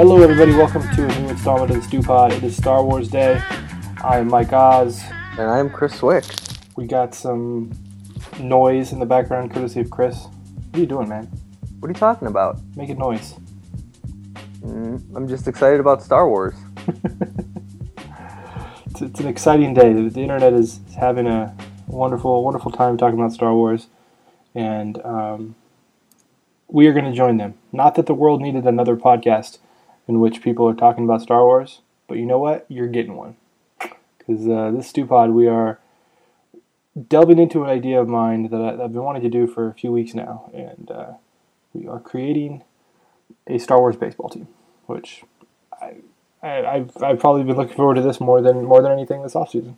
Hello, everybody. Welcome to a new installment of the Stew Pod. It is Star Wars Day. I am Mike Oz. And I'm Chris Cwik. We got some noise in the background, courtesy of Chris. What are you doing, man? What are you talking about? Make it noise. Mm, I'm just excited about Star Wars. It's, it's an exciting day. The, the internet is having a wonderful, wonderful time talking about Star Wars, and um, we are going to join them. Not that the world needed another podcast in which people are talking about Star Wars, but you know what? You're getting one because uh, this Stew Pod, we are delving into an idea of mine that, I, that I've been wanting to do for a few weeks now, and uh, we are creating a Star Wars baseball team, which I, I, I've, I've probably been looking forward to this more than more than anything this offseason.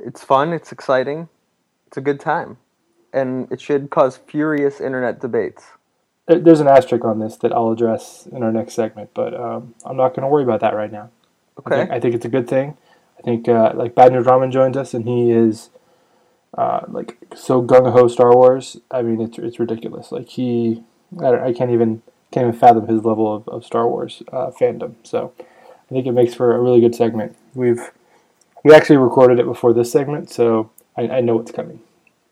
It's fun, it's exciting, it's a good time. And it should cause furious internet debates. There- There's an asterisk on this that I'll address in our next segment, but um, I'm not going to worry about that right now. I think, Okay? I think it's a good thing. I think uh, like Bad News Ramen joins us, and he is uh, like so gung ho Star Wars. I mean, it's it's ridiculous. Like he, I, don't, I can't even can't even fathom his level of, of Star Wars uh, fandom. So I think it makes for a really good segment. We've we actually recorded it before this segment, so I, I know it's coming.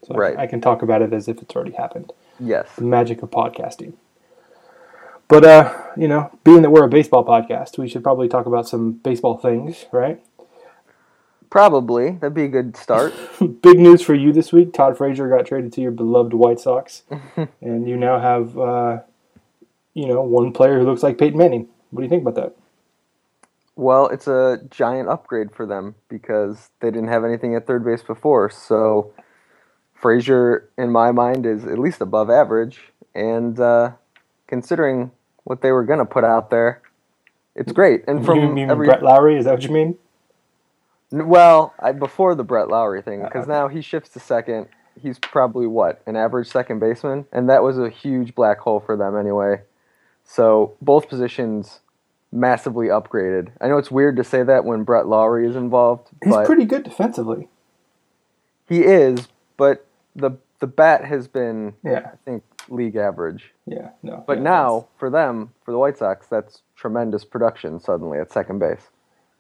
So I- Right. I can talk about it as if it's already happened Yes. the magic of podcasting. But uh, you know, being that we're a baseball podcast, we should probably talk about some baseball things, right? Probably. That'd be a good start. Big news for you this week: Todd Frazier got traded to your beloved White Sox, and you now have, uh, you know, one player who looks like Peyton Manning. What do you think about that? well, it's a giant upgrade for them because they didn't have anything at third base before. So Frazier, in my mind, is at least above average. And uh, considering what they were going to put out there, it's great. And from you mean every Brett Lawrie? Is that what you mean? Well, I, before the Brett Lawrie thing, because Uh, now he shifts to second. He's probably what an average second baseman, and that was a huge black hole for them anyway. So both positions massively upgraded. I know it's weird to say that when Brett Lawrie is involved, He's pretty good defensively. he is. But the the bat has been, Yeah, I think, league average. yeah, no. But yeah, now for them, for the White Sox, that's tremendous production suddenly at second base.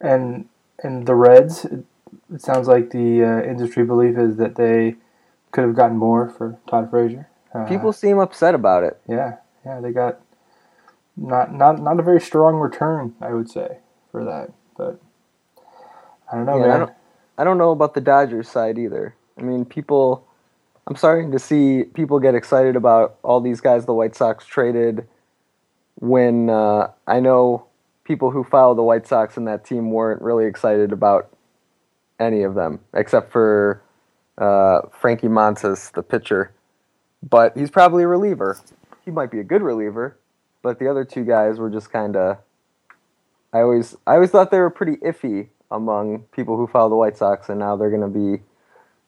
and and the Reds, it, it sounds like the uh, industry belief is that they could have gotten more for Todd Frazier. Uh, People seem upset about it. yeah, yeah, they got not not not a very strong return, I would say, for that. But I don't know, Yeah, I man. don't- I don't know about the Dodgers side either. I mean, people. I'm starting to see people get excited about all these guys the White Sox traded. When uh, I know people who follow the White Sox and that team weren't really excited about any of them, except for uh, Frankie Montas, the pitcher. But he's probably a reliever. He might be a good reliever, but the other two guys were just kind of. I always, I always thought they were pretty iffy among people who follow the White Sox, and now they're going to be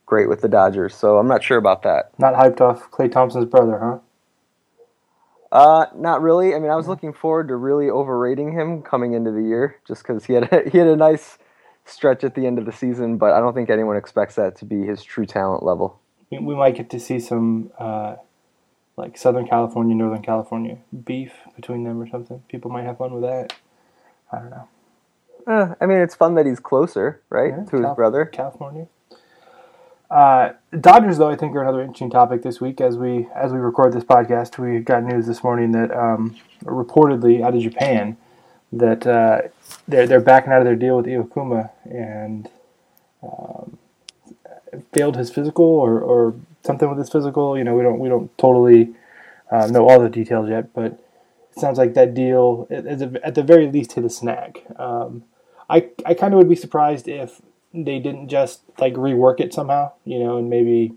great with the Dodgers. So I'm not sure about that. Not hyped off Klay Thompson's brother, huh? Uh, not really. I mean, I was looking forward to really overrating him coming into the year, just because he had a, he had a nice stretch at the end of the season. But I don't think anyone expects that to be his true talent level. We, might get to see some uh, like Southern California, Northern California beef between them or something. People might have fun with that. I don't know. Uh, I mean, it's fun that he's closer, right, Yeah, to his brother. California. Uh, Dodgers, though, I think are another interesting topic this week. As we as we record this podcast, we got news this morning that um, reportedly out of Japan that uh, they're they're backing out of their deal with Iwakuma and um, failed his physical or, or something with his physical. You know, we don't we don't totally uh, know all the details yet, but it sounds like that deal at, at the- very least hit a snag. Um, I I kind of would be surprised if they didn't just like rework it somehow, you know, and maybe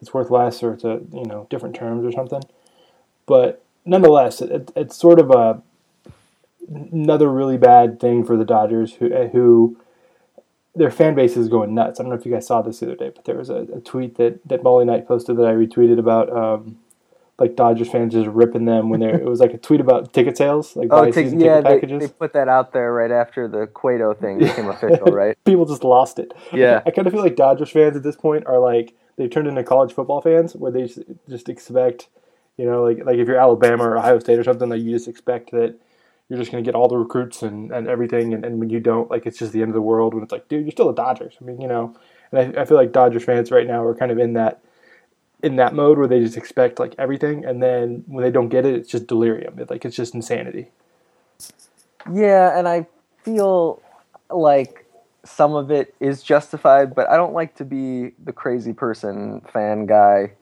it's worth less or it's a you know different terms or something. But nonetheless, it, it's sort of a another really bad thing for the Dodgers, who who their fan base is going nuts. I don't know if you guys saw this the other day, but there was a, a tweet that that Molly Knight posted that I retweeted about. Um, like Dodgers fans just ripping them when they're. It was like a tweet about ticket sales, like Oh, season yeah, ticket they, packages. they put that out there right after the Cueto thing became official, right? People just lost it. Yeah. I kind of feel like Dodgers fans at this point are like they've turned into college football fans, where they just, just expect, you know, like like if you're Alabama or Ohio State or something, like you just expect that, you're just going to get all the recruits and, and everything. And, and when you don't, like, it's just the end of the world when it's like, dude, you're still the Dodgers. I mean, you know, and I, I feel like Dodgers fans right now are kind of in that in that mode where they just expect like everything, and then when they don't get it, it's just delirium. It, like it's just insanity. Yeah, and I feel like some of it is justified, but I don't like to be the crazy person fan guy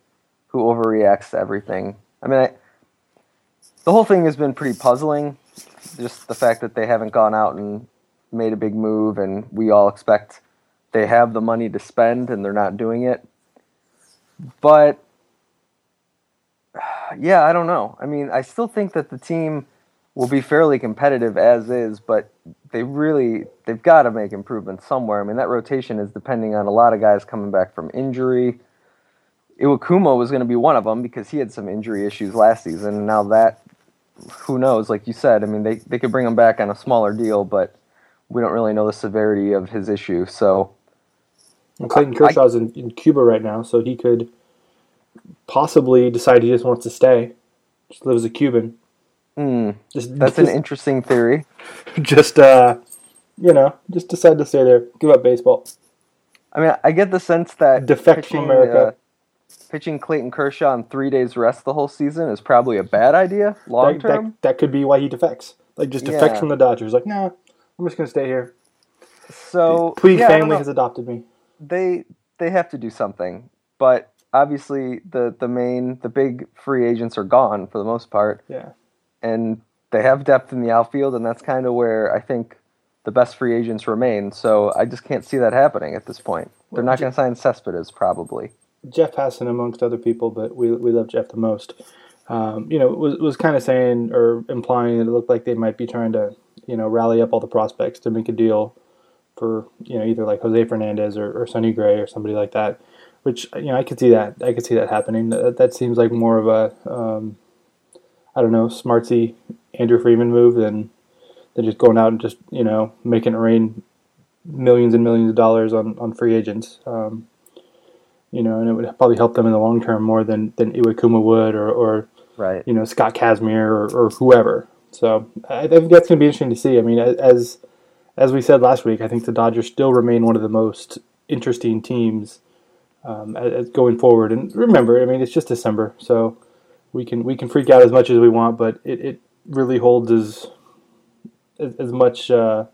who overreacts to everything. I mean, I, the whole thing has been pretty puzzling. Just the fact that they haven't gone out and made a big move, and we all expect they have the money to spend, and they're not doing it. But yeah, I don't know. I mean, I still think that the team will be fairly competitive as is, but they really they've got to make improvements somewhere. I mean, that rotation is depending on a lot of guys coming back from injury. Iwakuma was going to be one of them because he had some injury issues last season. And now that, who knows? Like you said, I mean, they they could bring him back on a smaller deal, but we don't really know the severity of his issue. So, and Clayton Kershaw's I, in, in Cuba right now, so he could possibly decide he just wants to stay, just live as a Cuban. Mm, just that's just, an interesting theory. Just uh, you know, just decide to stay there, give up baseball. I mean, I get the sense that defect pitching, from America. Uh, pitching Clayton Kershaw on three days rest the whole season is probably a bad idea long term. That, that, that, could be why he defects. Like just defects yeah. from the Dodgers. Like, nah, I'm just gonna stay here. So Puig yeah, family has adopted me. They they have to do something, but obviously the the main the big free agents are gone for the most part. Yeah. And they have depth in the outfield and that's kind of where I think the best free agents remain. So I just can't see that happening at this point. They're not going to sign Cespedes probably. Jeff Passan amongst other people, but we we love Jeff the most. Um, you know, was was kind of saying or implying that it looked like they might be trying to, you know, rally up all the prospects to make a deal for, you know, either like Jose Fernandez or, or Sonny Gray or somebody like that which you know I could see that I could see that happening. That, that seems like more of a um, I don't know smartsy Andrew Friedman move than than just going out and just you know making it rain millions and millions of dollars on, on free agents. Um, you know, and it would probably help them in the long term more than than Iwakuma would or, or right. you know Scott Kazmir or, or whoever. So I think that's going to be interesting to see. I mean, as as we said last week, I think the Dodgers still remain one of the most interesting teams um, as, going forward. And remember, I mean, it's just December, so we can we can freak out as much as we want, but it, it really holds as as, as much uh,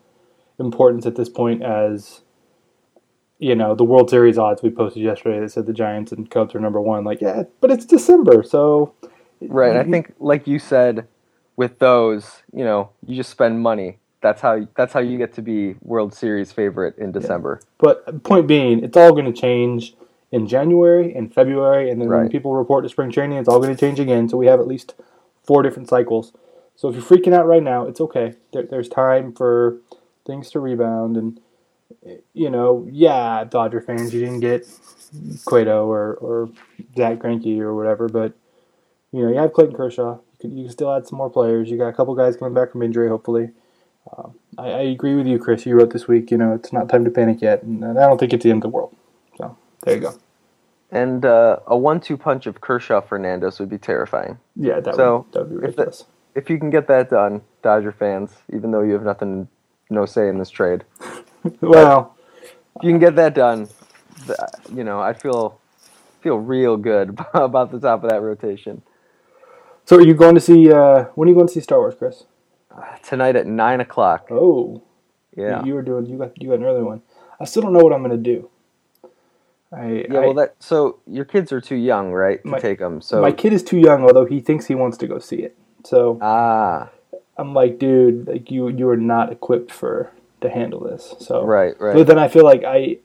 importance at this point as you know the World Series odds we posted yesterday that said the Giants and Cubs are number one. Like, yeah, but it's December, so right. I think, like you said, with those, you know, you just spend money. That's how that's how you get to be World Series favorite in December. Yeah. But point being, it's all going to change in January and February, and then right. when people report to spring training, it's all going to change again. So we have at least four different cycles. So if you're freaking out right now, it's okay. There, there's time for things to rebound, and you know, yeah, Dodger fans, you didn't get Cueto or or Zack Greinke or whatever, but you know, you have Clayton Kershaw. You can, you can still add some more players. You got a couple guys coming back from injury, hopefully. Um, I, I, agree with you, Chris. You wrote this week. You know, it's not time to panic yet, and I don't think it's the end of the world. So there you go. And uh, a one-two punch of Kershaw Fernandez would be terrifying. Yeah, that, so would, that would be ridiculous. If, if you can get that done, Dodger fans, even though you have nothing, no say in this trade. well, if you can get that done, you know, I feel feel real good about the top of that rotation. So, are you going to see? Uh, when are you going to see Star Wars, Chris? Tonight at nine o'clock. Oh, yeah. You, were doing. You got you got an early one. I still don't know what I'm going to do. I, yeah, well, that so your kids are too young, right, to my, take them. So my kid is too young, although he thinks he wants to go see it. So ah, I'm like, dude, like you you are not equipped for to handle this. So right, right. But then I feel like I,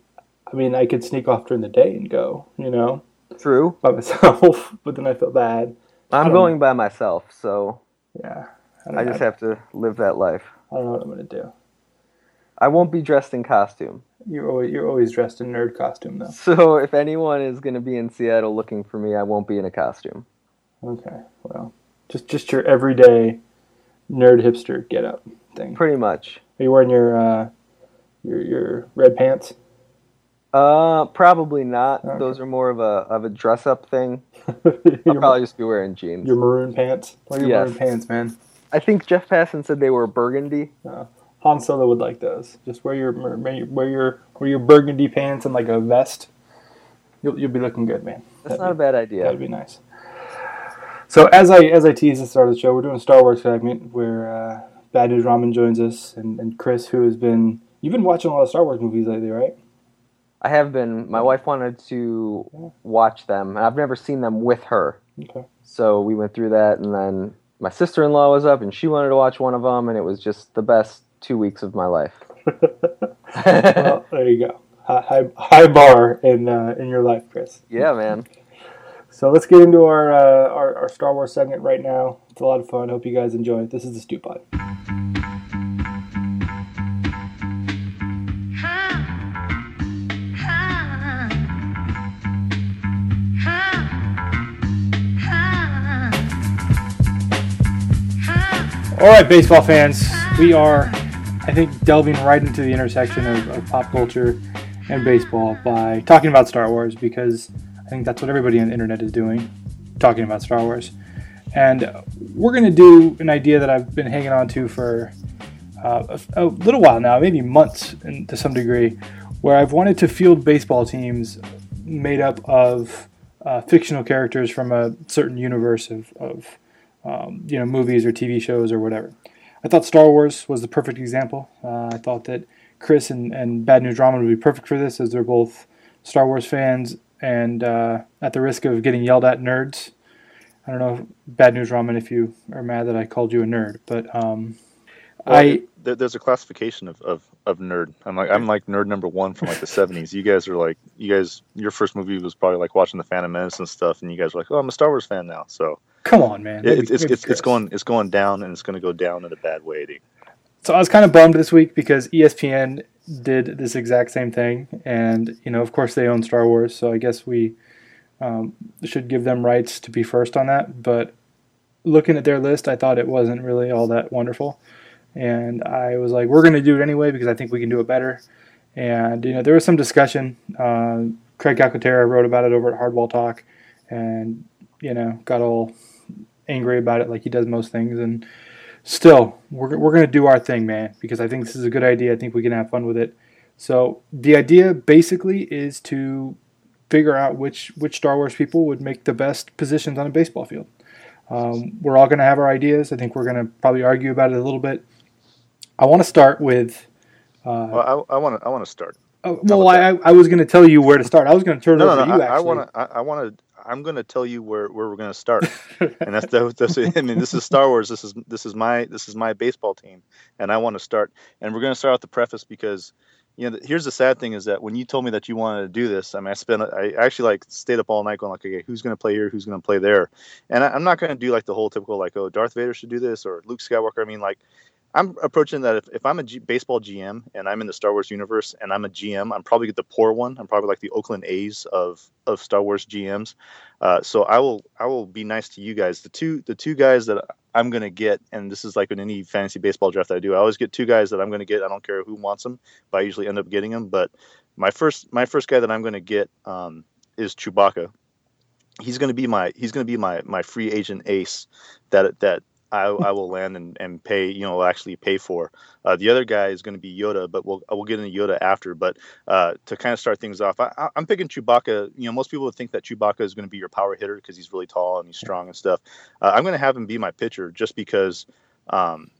I mean, I could sneak off during the day and go, you know, true by myself. but then I feel bad. I'm going know. by myself, so yeah, I, I just have to live that life. I don't know what I'm gonna do. I won't be dressed in costume. You're always, you're always dressed in nerd costume though. So if anyone is going to be in Seattle looking for me, I won't be in a costume. Okay, well, just just your everyday nerd hipster get up thing. Pretty much. Are you wearing your uh, your your red pants? Uh, probably not. Okay. Those are more of a of a dress up thing. I'll probably just be wearing jeans. Your maroon pants. Are your yes. maroon pants, man? I think Jeff Passan said they were burgundy. Uh, Han Solo would like those. Just wear your wear your wear your burgundy pants and like a vest. You'll you'll be looking good, man. That's that'd not be, a bad idea. That'd be nice. So as I as I tease the start of the show, we're doing a Star Wars segment where uh, Bad News Ramen joins us and, and Chris, who has been you've been watching a lot of Star Wars movies lately, right? I have been. My wife wanted to watch them, and I've never seen them with her. Okay. So we went through that, and then my sister in law was up, and she wanted to watch one of them, and it was just the best two weeks of my life. well, there you go. High, high bar in uh, in your life, Chris. Yeah, man. So let's get into our, uh, our, our Star Wars segment right now. It's a lot of fun. Hope you guys enjoy it. This is the Stew All right, baseball fans, we are, I think, delving right into the intersection of, of, pop culture and baseball by talking about Star Wars because I think that's what everybody on the internet is doing, talking about Star Wars. And we're going to do an idea that I've been hanging on to for uh, a, a, little while now, maybe months in, to some degree, where I've wanted to field baseball teams made up of uh, fictional characters from a certain universe of, of um, you know, movies or TV shows or whatever. I thought Star Wars was the perfect example. Uh, I thought that Chris and, and Bad News Ramen would be perfect for this, as they're both Star Wars fans and uh, at the risk of getting yelled at, nerds. I don't know, Bad News Ramen, if you are mad that I called you a nerd, but um, well, I there's a classification of, of, of nerd. I'm like I'm like nerd number one from like the '70s. You guys are like you guys. Your first movie was probably like watching the Phantom Menace and stuff, and you guys were like, oh, I'm a Star Wars fan now. So Come on, man. Maybe, it's it's, it's, it's, going it's going down and it's going to go down in a bad way. Dude. So I was kind of bummed this week because ESPN did this exact same thing, and you know, of course, they own Star Wars, so I guess we um, should give them rights to be first on that. But looking at their list, I thought it wasn't really all that wonderful, and I was like, we're going to do it anyway because I think we can do it better. And you know, there was some discussion. Uh, Craig Calcaterra wrote about it over at Hardball Talk, and you know, got all angry about it like he does most things. And still, we're, we're going to do our thing, man, because I think this is a good idea. I think we can have fun with it. So the idea basically is to figure out which which Star Wars people would make the best positions on a baseball field. Um, we're all going to have our ideas. I think we're going to probably argue about it a little bit. I want to start with. Uh, well, I want to. I want to start. Oh, well, I, I was going to tell you where to start. I was going to turn no, it over no, no, to you. I, actually, I want to. I want to. I'm going to tell you where, where we're going to start, and that's, the, that's I mean this is Star Wars. This is this is my this is my baseball team, and I want to start. And we're going to start out the preface because you know here's the sad thing is that when you told me that you wanted to do this, I mean I spent I actually like stayed up all night going like okay who's going to play here who's going to play there, and I, am not going to do like the whole typical like oh Darth Vader should do this or Luke Skywalker. I mean like I'm approaching that if, if I'm a G- baseball GM and I'm in the Star Wars universe and I'm a GM, I'm probably the poor one. I'm probably like the Oakland A's of of Star Wars GMs. Uh, so I will I will be nice to you guys. The two the two guys that I'm gonna get, and this is like in any fantasy baseball draft that I do, I always get two guys that I'm gonna get. I don't care who wants them, but I usually end up getting them. But my first my first guy that I'm gonna get um, is Chewbacca. He's gonna be my he's gonna be my my free agent ace that that I, I will land and, and pay, you know, actually pay for. Uh, the other guy is going to be Yoda, but we'll we'll get into Yoda after. But uh, to kind of start things off, I, am picking Chewbacca. You know, most people would think that Chewbacca is going to be your power hitter because he's really tall and he's strong and stuff. Uh, I'm going to have him be my pitcher just because um,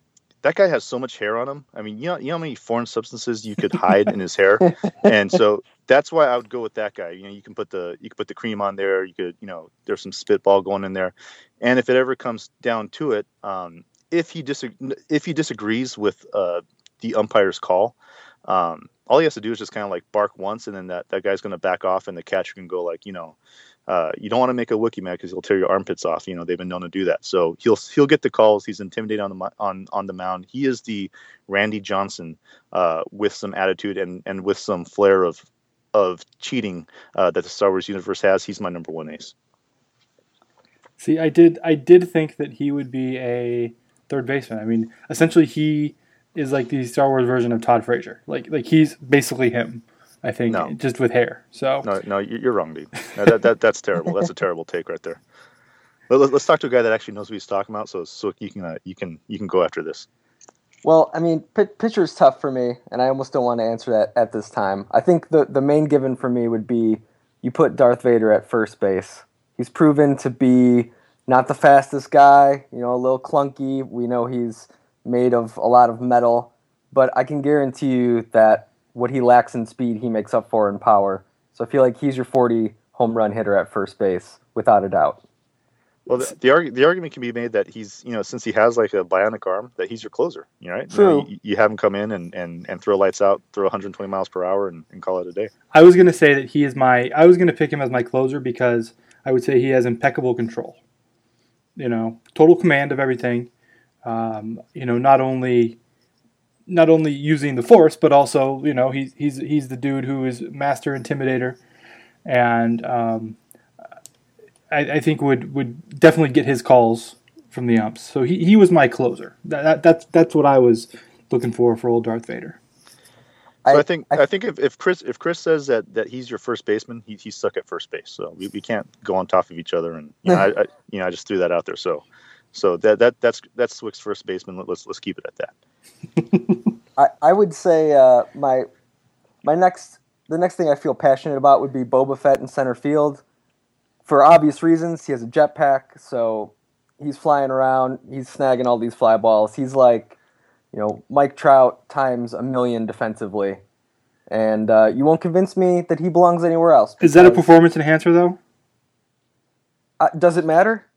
that guy has so much hair on him. I mean, you know, you know how many foreign substances you could hide in his hair, and so that's why I would go with that guy. You know, you can put the you can put the cream on there. You could, you know, there's some spitball going in there, and if it ever comes down to it, um, if he disag- if he disagrees with uh, the umpire's call, um, all he has to do is just kind of like bark once, and then that that guy's going to back off, and the catcher can go like, you know, uh, you don't want to make a Wookiee mad because he'll tear your armpits off. You know, they've been known to do that. So he'll he'll get the calls. He's intimidated on the on on the mound. He is the Randy Johnson uh, with some attitude and and with some flair of of cheating uh, that the Star Wars universe has. He's my number one ace. See, I did I did think that he would be a third baseman. I mean, essentially he is like the Star Wars version of Todd Frazier. Like like he's basically him. I think no. just with hair. So no, no, you're wrong, dude. No, that, that that's terrible. That's a terrible take right there. Let, us talk to a guy that actually knows what he's talking about, so so you can uh, you can you can go after this. Well, I mean, p- pitcher is tough for me, and I almost don't want to answer that at this time. I think the the main given for me would be you put Darth Vader at first base. He's proven to be not the fastest guy, you know, a little clunky. We know he's made of a lot of metal, but I can guarantee you that what he lacks in speed, he makes up for in power. So I feel like he's your 40 home run hitter at first base, without a doubt. Well, the, the, arg- the argument can be made that he's, you know, since he has like a bionic arm, that he's your closer, you know, right? True. You, know, you, you, have him come in and, and, and throw lights out, throw 120 miles per hour, and, and call it a day. I was going to say that he is my, I was going to pick him as my closer because I would say he has impeccable control. You know, total command of everything. Um, you know, not only not only using the force, but also you know he's he's he's the dude who is master intimidator, and um, I, I, think would would definitely get his calls from the umps. So he, he was my closer. That, that that's that's what I was looking for for old Darth Vader. So I, I think I, I, think if, if Chris if Chris says that, that he's your first baseman, he, he's stuck at first base. So we, we can't go on top of each other, and you know, I, I, you know I just threw that out there. So so that that that's that's Cwik's first baseman. Let's let's keep it at that. I, I would say uh, my my next the next thing I feel passionate about would be Boba Fett in center field. For obvious reasons, he has a jetpack, so he's flying around. He's snagging all these fly balls. He's like you know, Mike Trout times a million defensively. And uh, you won't convince me that he belongs anywhere else. Is that a performance enhancer, though? Uh, does it matter?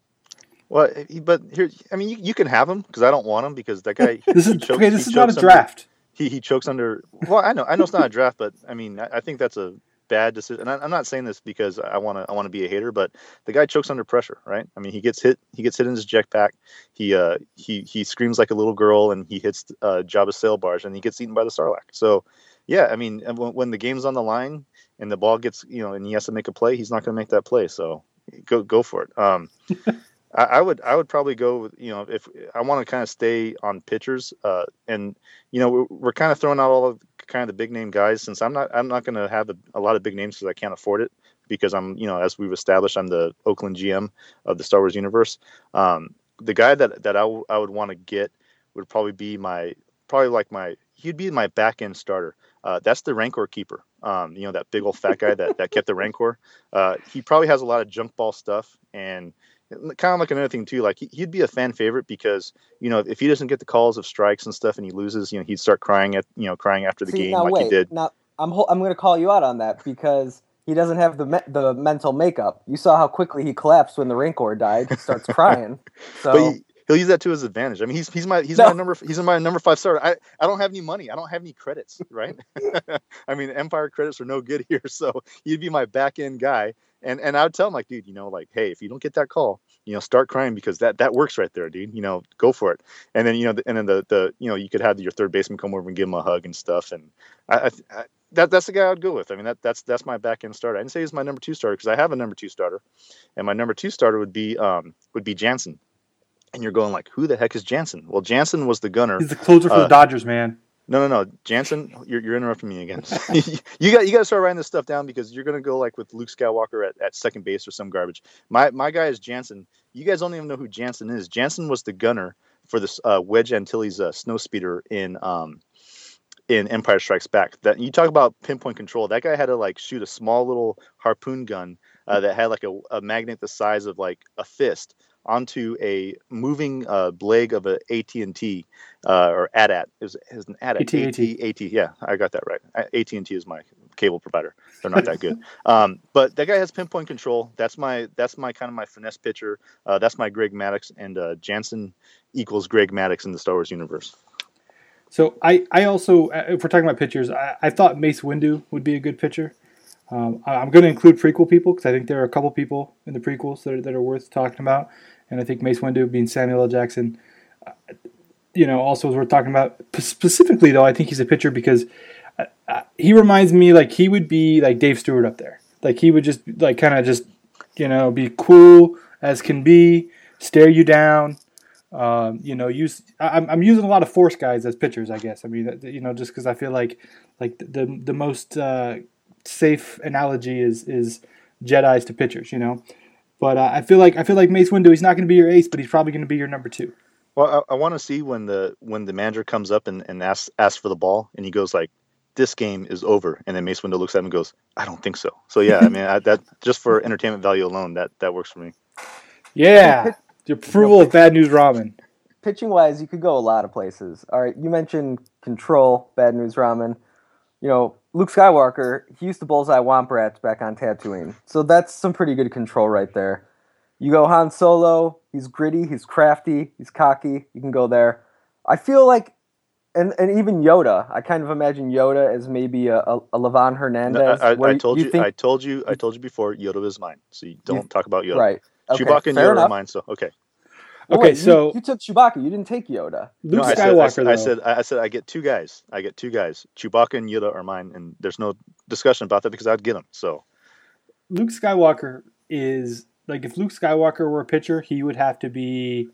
Well, but here, I mean, you, you can have him because I don't want him because that guy. this is chokes, okay. This is not a draft. Under, he he chokes under. Well, I know, I know it's not a draft, but I mean, I, I think that's a bad decision. And I, am not saying this because I want to I want to be a hater, but the guy chokes under pressure, right? I mean, he gets hit he gets hit in his jetpack. He uh he he screams like a little girl and he hits uh, Jabba's sail barge and he gets eaten by the Sarlacc. So yeah, I mean, when, when the game's on the line and the ball gets you know and he has to make a play, he's not going to make that play. So go go for it. Um, I, I, would I would probably go you know if I want to kind of stay on pitchers uh, and you know we're, we're kind of throwing out all of kind of the big name guys since I'm not I'm not going to have a, a, lot of big names because I can't afford it because I'm you know as we've established I'm the Oakland GM of the Star Wars universe. Um, the guy that that I, w- I would want to get would probably be my probably like my he'd be my back end starter. Uh, that's the Rancor keeper. Um, you know that big old fat guy that that kept the Rancor. Uh, he probably has a lot of junk ball stuff and kind of like another thing too like he'd be a fan favorite because you know if he doesn't get the calls of strikes and stuff and he loses you know he'd start crying at you know crying after the See, game like wait, he did now i'm ho- i'm going to call you out on that because he doesn't have the me- the mental makeup you saw how quickly he collapsed when the rancor died he starts crying so he, he'll use that to his advantage. I mean, he's he's my he's no. my number he's my number five starter. I, I don't have any money. I don't have any credits, right? I mean, Empire credits are no good here, so he'd be my back end guy, and and I would tell him like, dude, you know, like, hey, if you don't get that call, you know, start crying because that that works right there, dude. You know, go for it. And then you know, and then the the you know, you could have your third baseman come over and give him a hug and stuff. And I, I, I that that's the guy I'd go with. I mean, that that's that's my back end starter. I didn't say he's my number two starter because I have a number two starter, and my number two starter would be um would be Jansen. And you're going like, who the heck is Jansen? Well, Jansen was the gunner. He's the closer for uh, the Dodgers, man. No, no, no, Jansen, you're, you're interrupting me again. you got you got to start writing this stuff down because you're gonna go like with Luke Skywalker at, at second base or some garbage. My my guy is Jansen. You guys don't even know who Jansen is. Jansen was the gunner for this uh, Wedge Antilles uh, snow speeder in um, in Empire Strikes Back. That you talk about pinpoint control. That guy had to like shoot a small little harpoon gun uh, that had like a, a magnet the size of like a fist onto a moving uh, leg of a AT&T uh, or AT-AT. It was, it was an AT-AT. AT&T. AT, yeah, I got that right. AT&T is my cable provider. They're not that good. Um, but that guy has pinpoint control. That's my that's my kind of my finesse pitcher. Uh, that's my Greg Maddux and uh, Jansen equals Greg Maddux in the Star Wars universe. So I, I also, uh, if we're talking about pitchers, I, I thought Mace Windu would be a good pitcher. Um, I'm going to include prequel people because I think there are a couple people in the prequels that are, that are worth talking about and I think Mace Windu being Samuel L. Jackson, uh, you know, also is we're talking about specifically though, I think he's a pitcher because uh, uh, he reminds me like he would be like Dave Stewart up there, like he would just like kind of just you know be cool as can be, stare you down. Um, you know, use I'm, I'm using a lot of force guys as pitchers, I guess. I mean, you know, just because I feel like like the the most uh, safe analogy is is Jedi's to pitchers. You know, But uh, I feel like I feel like Mace Windu. He's not going to be your ace, but he's probably going to be your number two. Well, I, I want to see when the when the manager comes up and, and asks asks for the ball, and he goes like, "This game is over," and then Mace Windu looks at him and goes, "I don't think so." So yeah, I mean I, that just for entertainment value alone, that that works for me. Yeah, the approval of bad news ramen. Pitching wise, you could go a lot of places. All right, you mentioned control, bad news ramen. You know, Luke Skywalker, he used to bullseye Womp Rats back on Tatooine. So that's some pretty good control right there. You go Han Solo, he's gritty, he's crafty, he's cocky. You can go there. I feel like, and, and even Yoda, I kind of imagine Yoda as maybe a, a, a Livan Hernandez. I, I, where I told you, think- I told you, I told you before. Yoda is mine, so you don't You- talk about Yoda. right. Okay, Chewbacca and Yoda are enough. mine. So okay. Well, Okay, wait, so you, took Chewbacca. You didn't take Yoda. Luke no, I Skywalker. said, I said, I said, I said, I get two guys. I get two guys. Chewbacca and Yoda are mine, and there's no discussion about that because I'd get them. So Luke Skywalker is like if Luke Skywalker were a pitcher, he would have to be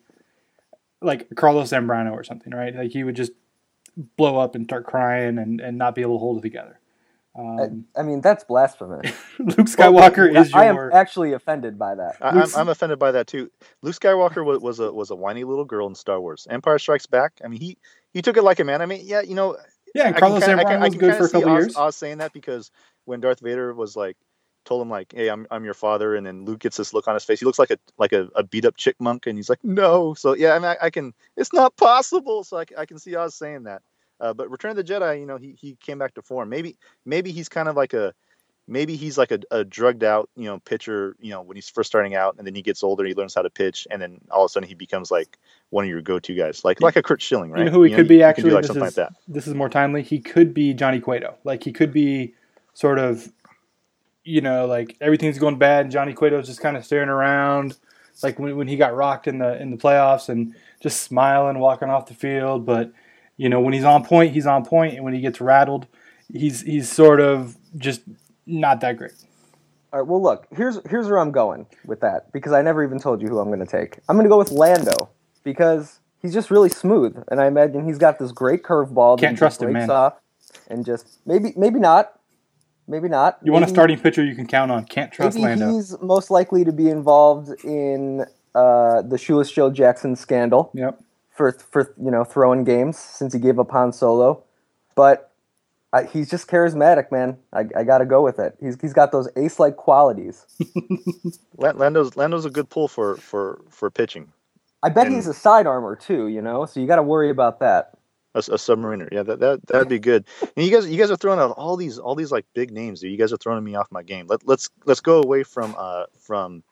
like Carlos Zambrano or something, right? Like he would just blow up and start crying and, and not be able to hold it together. Um, I, I mean, that's blasphemous. Luke Skywalker Well, is I am actually offended by that. I, I'm, I'm offended by that too. Luke Skywalker was, was a was a whiny little girl in Star Wars. Empire Strikes Back. I mean, he he took it like a man. I mean, yeah, you know, yeah. And I Carlos can kinda, I can, was good for a couple Oz, years. Oz saying that because when Darth Vader was like told him like, "Hey, I'm I'm your father," and then Luke gets this look on his face. He looks like a like a, a beat up chickmunk, and he's like, "No." So yeah, I mean, I, I can. It's not possible. So I can see Oz saying that. Uh, but Return of the Jedi, you know, he he came back to form. Maybe maybe he's kind of like a maybe he's like a, a drugged out, you know, pitcher, you know, when he's first starting out, and then he gets older, he learns how to pitch, and then all of a sudden he becomes like one of your go to guys, like like a Curt Schilling, right? You know who he could you- be actually. do like this, something is, like that. this is more timely. He could be Johnny Cueto. Like he could be sort of, you know, like everything's going bad, and Johnny Cueto's just kind of staring around, like when, when he got rocked in the in the playoffs, and just smiling, walking off the field. But you know, when he's on point, he's on point, and when he gets rattled, he's he's sort of just not that great. All right. Well, look. Here's here's where I'm going with that because I never even told you who I'm going to take. I'm going to go with Lando because he's just really smooth, and I imagine he's got this great curveball. that Can't trust him, man. Off and just maybe maybe not, maybe not. You want a starting pitcher you can count on. Can't trust Maybe Lando. he's most likely to be involved in uh, the Shoeless Joe Jackson scandal Yep. For for you know throwing games since he gave up Han Solo, but I, he's just charismatic, man. I, I got to go with it. He's he's got those ace like qualities. Lando's Lando's a good pull for for for pitching. I bet And- he's a side armor too, you know. So you got to worry about that. A, a submariner, yeah, that that that'd be good. And you guys, you guys are throwing out all these all these like big names. dude. You guys are throwing me off my game. Let, let's let's go away from uh from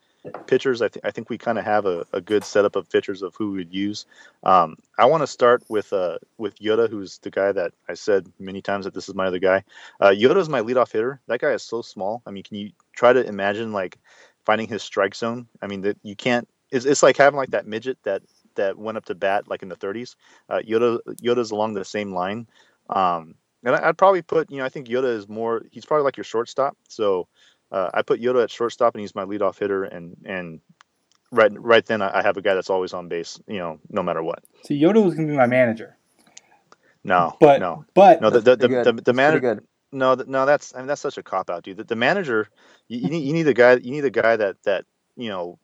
pitchers. I think I think we kind of have a, a good setup of pitchers of who we would use. Um, I want to start with uh with Yoda, who's the guy that I said many times that this is my other guy. Uh, Yoda is my leadoff hitter. That guy is so small. I mean, can you try to imagine like finding his strike zone? I mean, that you can't. It's, it's like having like that midget that that went up to bat like in the 30s. Uh, Yoda Yoda's along the same line. Um, and I, I'd probably put, you know, I think Yoda is more. He's probably like your shortstop. So uh, I put Yoda at shortstop, and he's my leadoff hitter. And and right right then, I, I have a guy that's always on base. You know, no matter what. See, Yoda was going to be my manager, No, but no, but no. The the the, good. the, the manager. good. No, no. That's I mean that's such a cop out, dude. The, the manager, you, you need you need a guy. You need a guy that that you know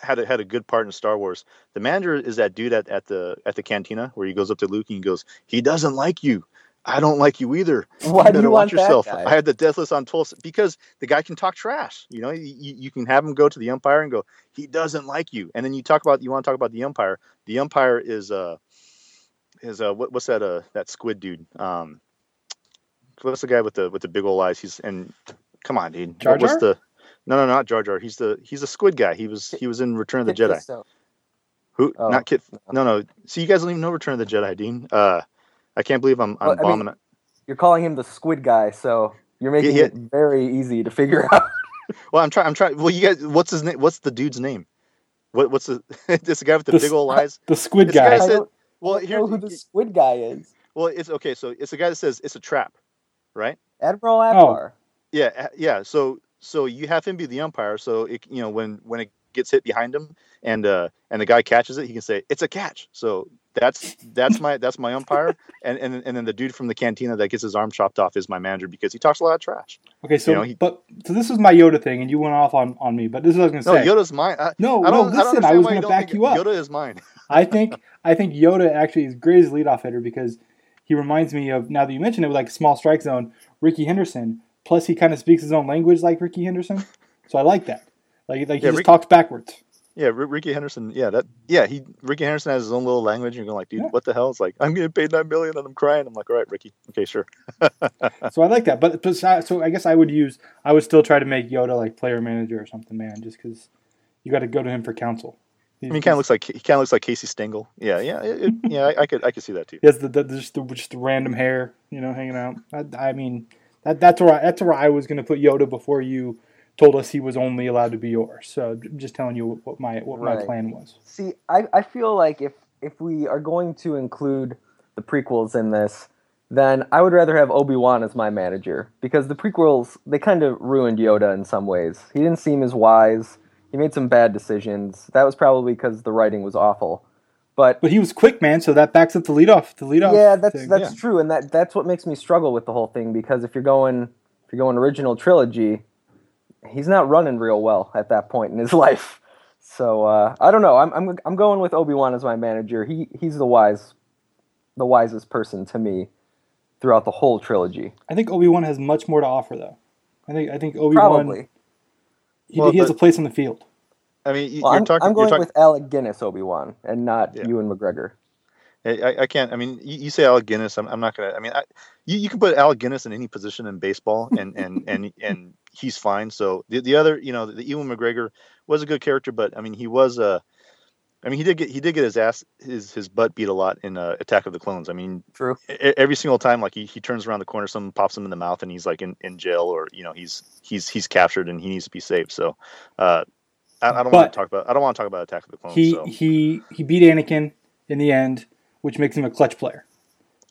had a, had a good part in Star Wars. The manager is that dude at, at the at the cantina where he goes up to Luke and he goes, "He doesn't like you. I don't like you either. Why do you watch want that yourself." I had the death list on Tulsa because the guy can talk trash. You know, you, you can have him go to the umpire and go, "He doesn't like you," and then you talk about you want to talk about the umpire. The umpire is uh is uh what, what's that uh that squid dude? Um what's the guy with the with the big old eyes? He's and come on dude. Jar What- what's the no no not Jar Jar. He's the he's a squid guy. He was he was in Return of the Jedi. Who? Oh. not Kit no no. See you guys don't even know Return of the Jedi Dean. Uh I can't believe I'm I'm Well, I mean, bombing it You're calling him the squid guy, so you're making yeah. it very easy to figure out. well I'm trying I'm trying well you guys what's his name what's the dude's name what what's the this guy with the, The big old eyes the squid This guy guy. Said- well I here know who the squid guy is. well it's okay so it's the guy that says it's a trap right Admiral Ackbar. Yeah, uh, yeah. So so you have him be the umpire. So it, you know when when it gets hit behind him and uh and the guy catches it, he can say it's a catch. So that's that's my that's my umpire, and and and then the dude from the cantina that gets his arm chopped off is my manager because he talks a lot of trash. Okay, so You know, he- but so this is my Yoda thing, and you went off on, on me. But this is what I was going to say. No, Yoda's mine. I, No, I no, listen, I, I was gonna back you up. Yoda is mine. I think I think Yoda actually is great as leadoff hitter because he reminds me of now that you mentioned it with like a small strike zone, Rickey Henderson. Plus, he kind of speaks his own language like Rickey Henderson, so I like that. Like like he Yeah, just Rick- talks backwards. Yeah, R- Rickey Henderson. Yeah, that. Yeah, he Rickey Henderson has his own little language. And you're going like, dude, Yeah. what the hell? It's like I'm getting paid nine million and I'm crying. I'm like, all right, Ricky. Okay, sure. So I like that. But, but so I guess I would use I would still try to make Yoda like player manager or something, man, just because you got to go to him for counsel. I mean, he kind of looks like he kind of looks like Casey Stengel. Yeah, yeah, it, it- yeah. I, I could I could see that too. He has the, the just the just the random hair, you know, hanging out. I, I mean, that that's where I, that's where I was going to put Yoda before you told us he was only allowed to be yours. So just telling you what my what my plan was. See, I, I feel like if if we are going to include the prequels in this, then I would rather have Obi Wan as my manager because the prequels they kind of ruined Yoda in some ways. He didn't seem as wise. He made some bad decisions. That was probably because the writing was awful. But But he was quick, man. So that backs up the leadoff. The leadoff. yeah, that's thing. that's yeah. true, and that that's what makes me struggle with the whole thing because if you're going if you're going original trilogy, he's not running real well at that point in his life. So uh, I don't know. I'm I'm I'm going with Obi Wan as my manager. He he's the wise, the wisest person to me throughout the whole trilogy. I think Obi Wan has much more to offer, though. I think I think Obi Wan Probably. he, Well, he has a place on the field. I mean, you, well, I'm, talking. I'm going you're talking, with Alec Guinness Obi Wan and not Yeah. Ewan McGregor. I, I- I can't. I mean, you, you say Alec Guinness. I'm, I'm not gonna. I mean, I, you, you can put Alec Guinness in any position in baseball, and and and and he's fine. So the, the other, you know, the Ewan McGregor was a good character, but I mean, he was Uh, I mean, he did get he did get his ass his his butt beat a lot in uh, Attack of the Clones. I mean, True. e- every single time, like he, he turns around the corner, someone pops him in the mouth, and he's like in, in jail, or you know, he's he's he's captured and he needs to be saved. So, uh, I, I don't But- want to talk about I don't want to talk about Attack of the Clones. He so. he he beat Anakin in the end, which makes him a clutch player.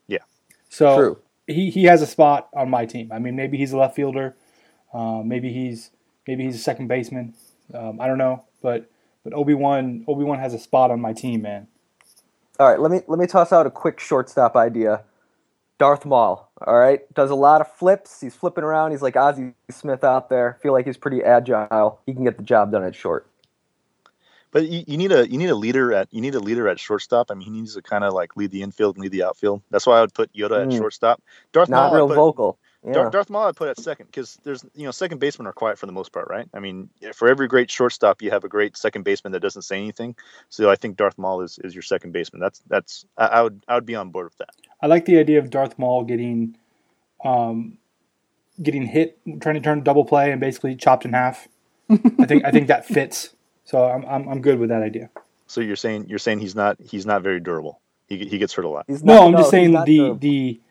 Yeah. So True. he he has a spot on my team. I mean, maybe he's a left fielder, uh, maybe he's maybe he's a second baseman. Um, I don't know, but but Obi Wan Obi Wan has a spot on my team, man. All right, let me let me toss out a quick shortstop idea. Darth Maul, all right, does a lot of flips. He's flipping around. He's like Ozzie Smith out there. Feel like he's pretty agile. He can get the job done at short. But you, you need a you need a leader at you need a leader at shortstop. I mean, he needs to kind of like lead the infield and lead the outfield. That's why I would put Yoda at Mm. shortstop. Darth Not Maul, real I'd put, vocal. Yeah. Darth, Darth Maul, I'd put at second because there's you know second basemen are quiet for the most part, right? I mean, for every great shortstop, you have a great second baseman that doesn't say anything. So I think Darth Maul is, is your second baseman. That's that's I, I would I would be on board with that. I like the idea of Darth Maul getting um, getting hit, trying to turn double play, and basically chopped in half. I think I think that fits. So I'm, I'm I'm good with that idea. So you're saying you're saying he's not he's not very durable. He he gets hurt a lot. He's No, I'm just saying the the- the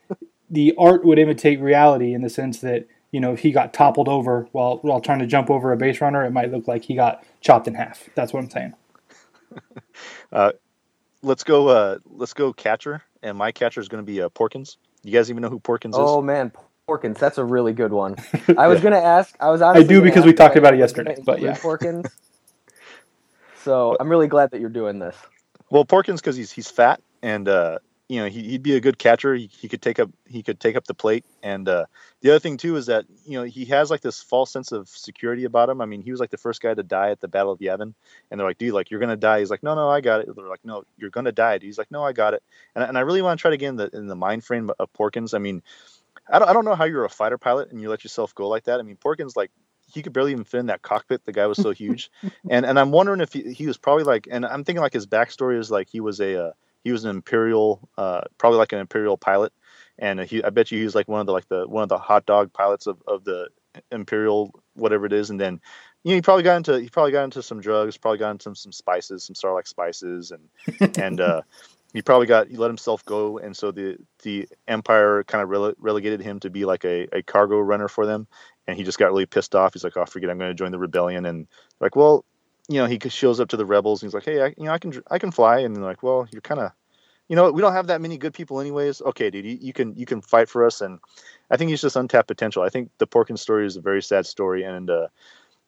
the art would imitate reality in the sense that you know if he got toppled over while while trying to jump over a base runner, it might look like he got chopped in half. That's what I'm saying. Let's go uh let's go catcher, and my catcher is going to be uh, Porkins. You guys even know who Porkins Oh is? Oh man, Porkins, that's a really good one. I was Yeah. gonna ask. I was honestly do gonna because we talked about it I was gonna yesterday, but yeah. Porkins. So I'm really glad that you're doing this. Well, Porkins because he's he's fat and uh, you know he, he'd be a good catcher. He, he could take up he could take up the plate. And uh, the other thing too is that you know he has like this false sense of security about him. I mean, he was like the first guy to die at the Battle of Yavin, and they're like, "Dude, like you're gonna die." He's like, "No, no, I got it." They're like, "No, you're gonna die." Dude. He's like, "No, I got it." And, I- and I really want to try to get in the in the mind frame of Porkins. I mean, I don't I don't know how you're a fighter pilot and you let yourself go like that. I mean, Porkins like. He could barely even fit in that cockpit. The guy was so huge, and and I'm wondering if he, he was probably like, and I'm thinking like his backstory is like he was a uh, he was an imperial uh, probably like an imperial pilot. And he i bet you he was like one of the like the one of the hot dog pilots of, of the imperial whatever it is. And then you know he probably got into he probably got into some drugs probably got into some, some spices some starlight spices. And and uh he probably got he let himself go. And so the the empire kind of rele- relegated him to be like a, a cargo runner for them. And he just got really pissed off. He's like oh forget i'm going to join the rebellion. And like well you know he shows up to the rebels and he's like hey I, you know i can i can fly. And they're like well you're kind of you know we don't have that many good people anyways. Okay dude you, you can you can fight for us. And i think he's just untapped potential. I think the porkins story is a very sad story and uh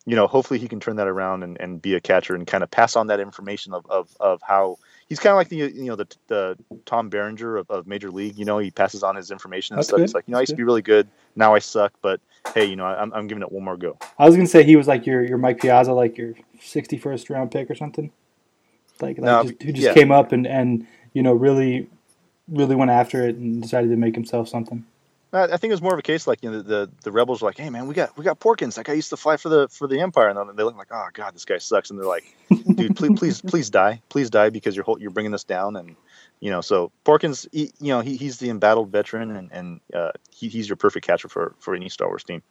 you know hopefully he can turn that around and, and be a catcher and kind of pass on that information of, of, of how he's kind of like the you know the the Tom Berenger of, of Major League. You know, he passes on his information and That's stuff. good. He's like, you know, I That's used to be really good. Now I suck, but hey, you know, I'm I'm giving it one more go. I was gonna say he was like your your Mike Piazza, like your sixty first round pick or something. Like, like No, just, who just yeah. came up and and you know really really went after it and decided to make himself something. I I think it was more of a case like you know the, the, the rebels were like, hey man, we got we got Porkins. That guy used to fly for the for the Empire, and they look like, oh god, this guy sucks. And they're like, dude, please please please die, please die because you're you're bringing us down. And you know, so Porkins, he, you know, he, he's the embattled veteran, and and uh, he, he's your perfect catcher for for any Star Wars team.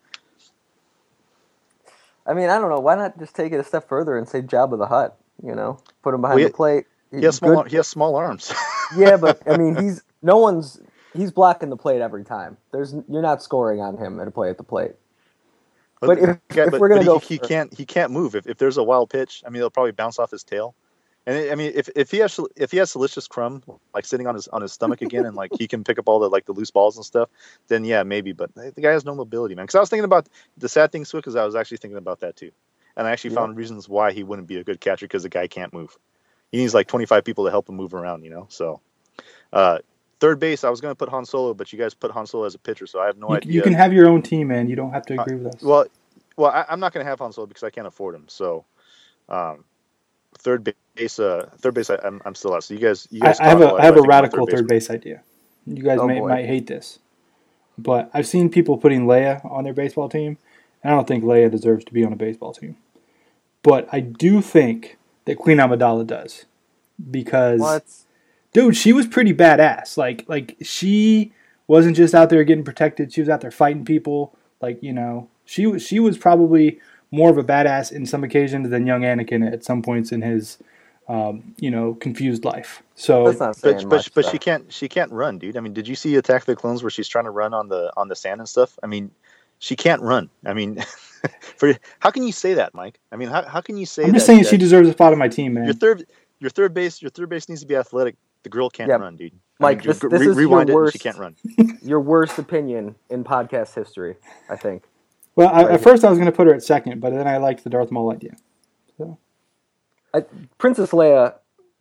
I mean, I don't know. Why not just take it a step further and say Jabba the Hutt, You know, put him behind Well, the plate. He has small Good- he has small arms. yeah, but I mean, he's no one's he's blocking the plate every time. There's you're not scoring on him at a play at the plate. But if- Yeah, if we're gonna he, go he for- can't he can't move. If, if there's a wild pitch, I mean, it'll probably bounce off his tail. And it- I mean, if, if he has if he has Salacious Crumb like sitting on his on his stomach again, and like he can pick up all the like the loose balls and stuff, then yeah, maybe. But the guy has no mobility, man. Because I was thinking about the sad thing, Cwik, is I was actually thinking about that too, and I actually Yeah. found reasons why he wouldn't be a good catcher because the guy can't move. He needs like 25 people to help him move around, you know. So, uh, third base, I was going to put Han Solo, but you guys put Han Solo as a pitcher, so I have no You, idea. you can have your own team, man. You don't have to Uh, agree with us. Well, well, I, I'm not going to have Han Solo because I can't afford him. So, um, third base, uh, third base, I, I'm, I'm still out. So you guys, you I, guys. I have talk a I have a think about radical third baseman. base idea. You guys Oh, may, boy. might hate this, but I've seen people putting Leia on their baseball team, and I don't think Leia deserves to be on a baseball team. But I do think that Queen Amidala does, because What? Dude, she was pretty badass. Like like she wasn't just out there getting protected; she was out there fighting people. Like you know, she was she was probably more of a badass in some occasions than young Anakin at some points in his, um, you know, confused life. So That's not But but, much. but though. she can't she can't run, dude. I mean, did you see Attack of the Clones where she's trying to run on the on the sand and stuff? I mean, she can't run. I mean, for how can you say that, Mike? I mean, how, how can you say? That? I'm just that- saying that she deserves a spot on my team, man. Your third your third base your third base needs to be athletic. The girl can't Yeah. run, dude. Mike, I mean, this- re- this is your rewind it. and She can't run. Your worst opinion in podcast history, I think. Well, I, Right. at first I was going to put her at second, but then I liked the Darth Maul idea. So, Princess Leia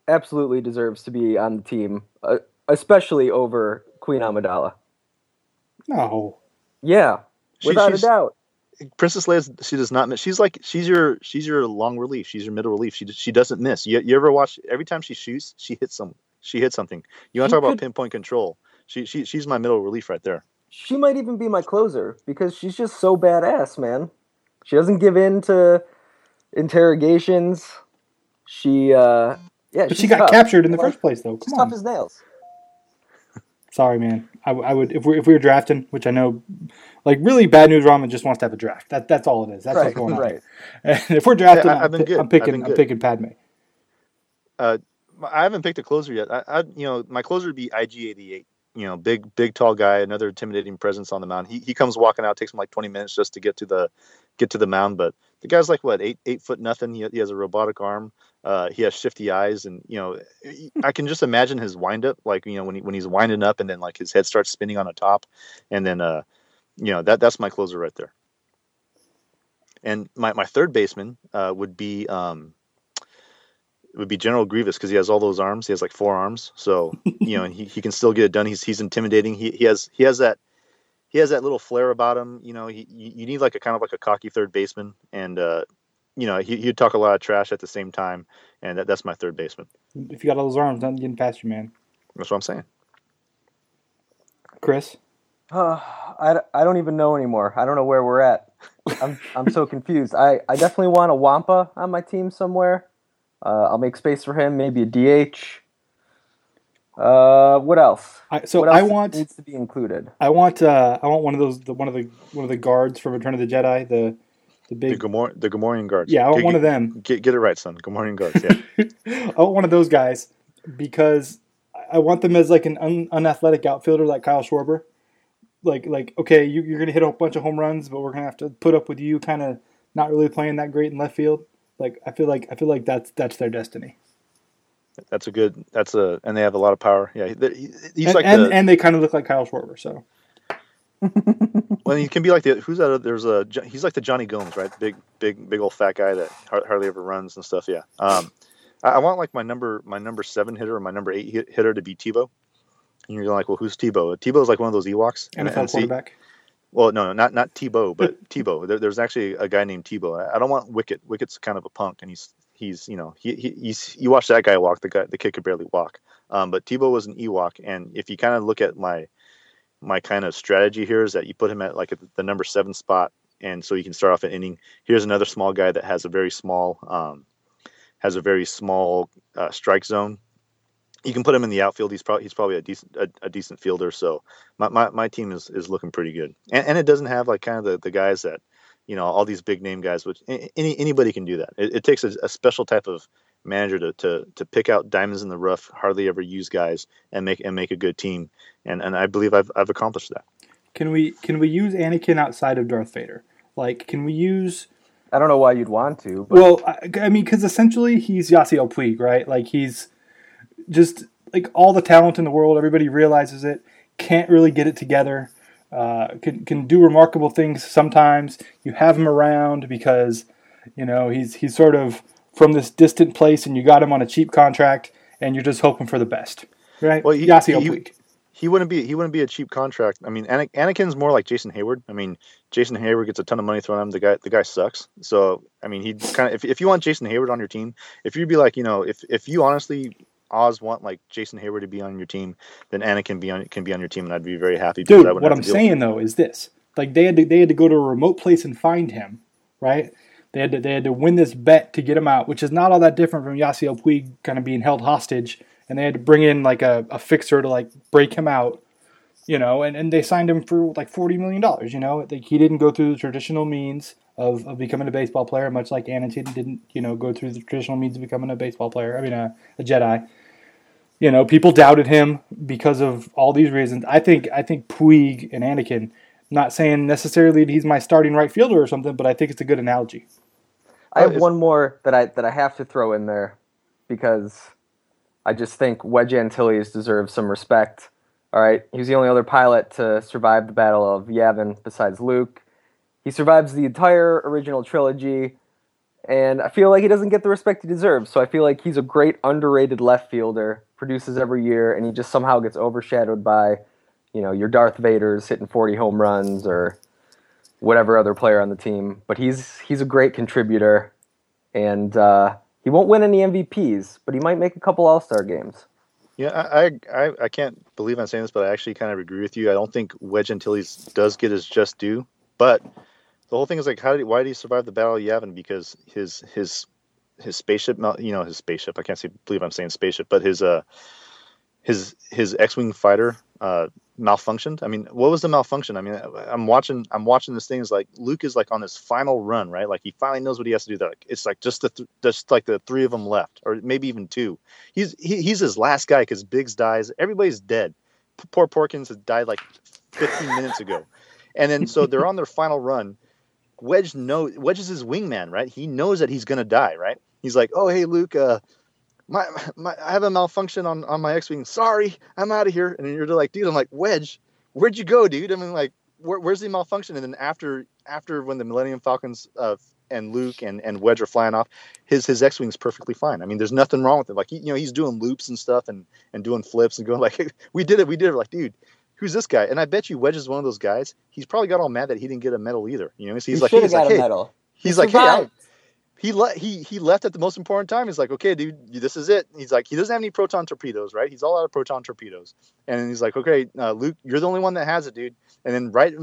absolutely deserves to be on the team, uh, especially over Queen Amidala. No, Yeah, She- without a she's- doubt. Princess Leia, she does not miss. She's like she's your she's your long relief. She's your middle relief. She she doesn't miss. You, you ever watch? Every time she shoots, she hits some. She hits something. You want to talk about pinpoint control? She she she's my middle relief right there. She might even be my closer because she's just so badass, man. She doesn't give in to interrogations. She, uh, yeah, but she got tough. captured in the Like, first place, though. She's Come tough on. as nails. Sorry, man. I would if we if we were drafting, which I know, like really bad news. Ramen just wants to have a draft. That that's all it is. That's right, what's going on. right. And if we're drafting, Yeah, I- I've I'm, been good. I'm picking. I've been I'm picking Padme. I haven't picked a closer yet. I, I you know my closer would be IG88. You know, big big tall guy, another intimidating presence on the mound. He he comes walking out, takes him like 20 minutes just to get to the get to the mound. But the guy's like what eight eight foot nothing. He, he has a robotic arm. Uh, he has shifty eyes, and you know, I can just imagine his windup. like you know when he when he's winding up, and then like his head starts spinning on the top, and then uh, you know that that's my closer right there. And my, my third baseman uh, would be um, it would be General Grievous because he has all those arms. He has like four arms, so you know he, he can still get it done. He's he's intimidating. He he has he has that he has that little flair about him. You know, he you, you need like a kind of like a cocky third baseman, and uh, you know he he'd talk a lot of trash at the same time, and that, that's my third baseman. If you got all those arms, nothing getting past you, man. That's what I'm saying. Chris, Uh, I, I don't even know anymore. I don't know where we're at. I'm I'm so confused. I, I definitely want a Wampa on my team somewhere. Uh, I'll make space for him. Maybe a DH. Uh, what else? I, so what else I want needs to be included. I want uh, I want one of those the, one of the one of the guards from Return of the Jedi the the big The big Gamor the Gamorrean guards. yeah I want Get- one of them Get get it right, son. Gamorrean guards. Yeah. I want one of those guys because I want them as like an un, unathletic outfielder like Kyle Schwarber. Like like okay, you, you're gonna hit a bunch of home runs, but we're gonna have to put up with you kind of not really playing that great in left field. Like I feel like I feel like that's that's their destiny. that's a good. That's a and they have a lot of power. Yeah. he- he- He's and, like and, the and they kind of look like Kyle Schwarber. So well, he can be like the who's that? There's a he's like the Jonny Gomes, right? Big big big old fat guy that hardly ever runs and stuff. Yeah. Um, I, I want like my number my number seven hitter or my number eight hitter to be Teebo. And you're like, well, who's Tebow? Teebo is like one of those Ewoks. And, NFL quarterback. Well, no, no, not not Tebow, but Teebo. There, there's actually a guy named Teebo. I, I don't want Wicket. Wicket's kind of a punk, and he's he's you know he, he he's you watch that guy walk. The guy the kid could barely walk. Um, but Teebo was an Ewok, and if you kind of look at my my kind of strategy here is that you put him at like the number seven spot, and so you can start off an inning. Here's another small guy that has a very small um, has a very small uh, strike zone. You can put him in the outfield. He's probably he's probably a decent a, a decent fielder. So my, my, my team is, is looking pretty good, and, and it doesn't have like kind of the, the guys that you know all these big name guys. Which any anybody can do that. It, it takes a, a special type of manager to, to to pick out diamonds in the rough, hardly ever use guys, and make and make a good team. And and I believe I've I've accomplished that. Can we can we use Anakin outside of Darth Vader? Like, can we use? I don't know why you'd want to, but Well, I, I mean, because essentially he's Yasiel Puig, right? Like he's just like all the talent in the world. Everybody realizes it. Can't really get it together. Uh, can can do remarkable things sometimes. You have him around because you know he's he's sort of from this distant place, and you got him on a cheap contract, and you're just hoping for the best, right? Well, he- Yasiel he- Puig. He wouldn't be he wouldn't be a cheap contract. I mean, Ana- Anakin's more like Jason Heyward. I mean, Jason Heyward gets a ton of money thrown at him. The guy the guy sucks. So I mean, he kind of if, if you want Jason Heyward on your team, if you'd be like you know if if you honestly Oz want like Jason Heyward to be on your team, then Anakin be on can be on your team, and I'd be very happy. because Dude, what I'm saying though is this: like they had to they had to go to a remote place and find him, right? They had to they had to win this bet to get him out, which is not all that different from Yasiel Puig kind of being held hostage, and they had to bring in like a, a fixer to like break him out, you know, and, and they signed him for like forty million dollars, you know, like he didn't go through the traditional means of, of becoming a baseball player, much like Anakin didn't, you know, go through the traditional means of becoming a baseball player. I mean, a, a Jedi you know, people doubted him because of all these reasons. I think I think Puig and Anakin. Not saying necessarily that he's my starting right fielder or something, but I think it's a good analogy. I have one more that I that I have to throw in there because I just think Wedge Antilles deserves some respect. All right, he's the only other pilot to survive the Battle of Yavin besides Luke. He survives the entire original trilogy, and I feel like he doesn't get the respect he deserves. So I feel like he's a great underrated left fielder, produces every year, and he just somehow gets overshadowed by, you know, your Darth Vaders hitting 40 home runs or whatever other player on the team. But he's he's a great contributor, and uh, he won't win any MVPs, but he might make a couple All Star games. Yeah, I, I I- can't believe I'm saying this, but I actually kind of agree with you. I don't think Wedge Antilles does get his just due, but the whole thing is like, how did he, why did he survive the Battle of Yavin? Because his his his spaceship, you know, his spaceship. I can't say, believe I'm saying spaceship, but his uh his his X-wing fighter uh malfunctioned. I mean, what was the malfunction? I mean, I'm watching I'm watching this thing. Is like Luke is like on his final run, right? Like he finally knows what he has to do. That like, it's like just the th- just like the three of them left, or maybe even two. He's he, he's his last guy because Biggs dies. Everybody's dead. P- Poor Porkins has died like 15 minutes ago, and then so they're on their final run. Wedge knows Wedge is his wingman, right? He knows that he's gonna die, right? He's like, "Oh, hey, Luke, uh, my, my I have a malfunction on on my X-wing. Sorry, I'm out of here." And you're like, "Dude, I'm like Wedge, where'd you go, dude?" I mean, like, where, where's the malfunction? And then after after when the Millennium Falcons uh, and Luke and, and Wedge are flying off, his his X-wing's perfectly fine. I mean, there's nothing wrong with it. Like, he, you know, he's doing loops and stuff and and doing flips and going like, "We did it, we did it." Like, dude. Who's this guy? And I bet you Wedge is one of those guys. He's probably got all mad that he didn't get a medal either. You know, so he's he like, he's got like, a hey, medal. he's He like, hey, I, he le- he he left at the most important time. He's like, okay, dude, this is it. He's like, he doesn't have any proton torpedoes, right? He's all out of proton torpedoes, and he's like, okay, uh, Luke, you're the only one that has it, dude. And then right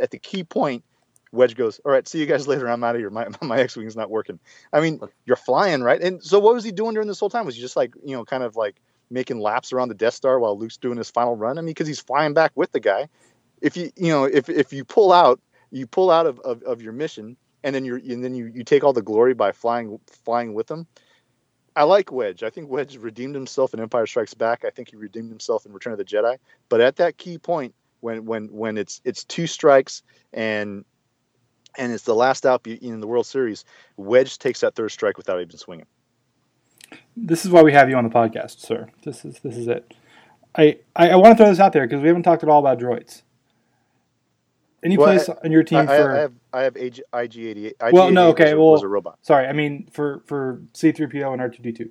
at the key point, Wedge goes, all right, see you guys later. I'm out of here. My my X wing's not working. I mean, you're flying, right? And so what was he doing during this whole time? Was he just like, you know, kind of like making laps around the Death Star while Luke's doing his final run? I mean, because he's flying back with the guy. If you you know if if you pull out, you pull out of, of, of your mission and then you and then you, you take all the glory by flying flying with them. I like Wedge. I think Wedge redeemed himself in Empire Strikes Back. I think he redeemed himself in Return of the Jedi. But at that key point, when when when it's it's two strikes and and it's the last out in the World Series, Wedge takes that third strike without even swinging. This is why we have you on the podcast, sir. This is this is it. I I, I want to throw this out there because we haven't talked at all about droids. Any Well, place on your team I, for? I, I have I have IG, IG88. Well, no, IG88 okay, was a, well- was a robot. Sorry, I mean for for C three PO and R two D two.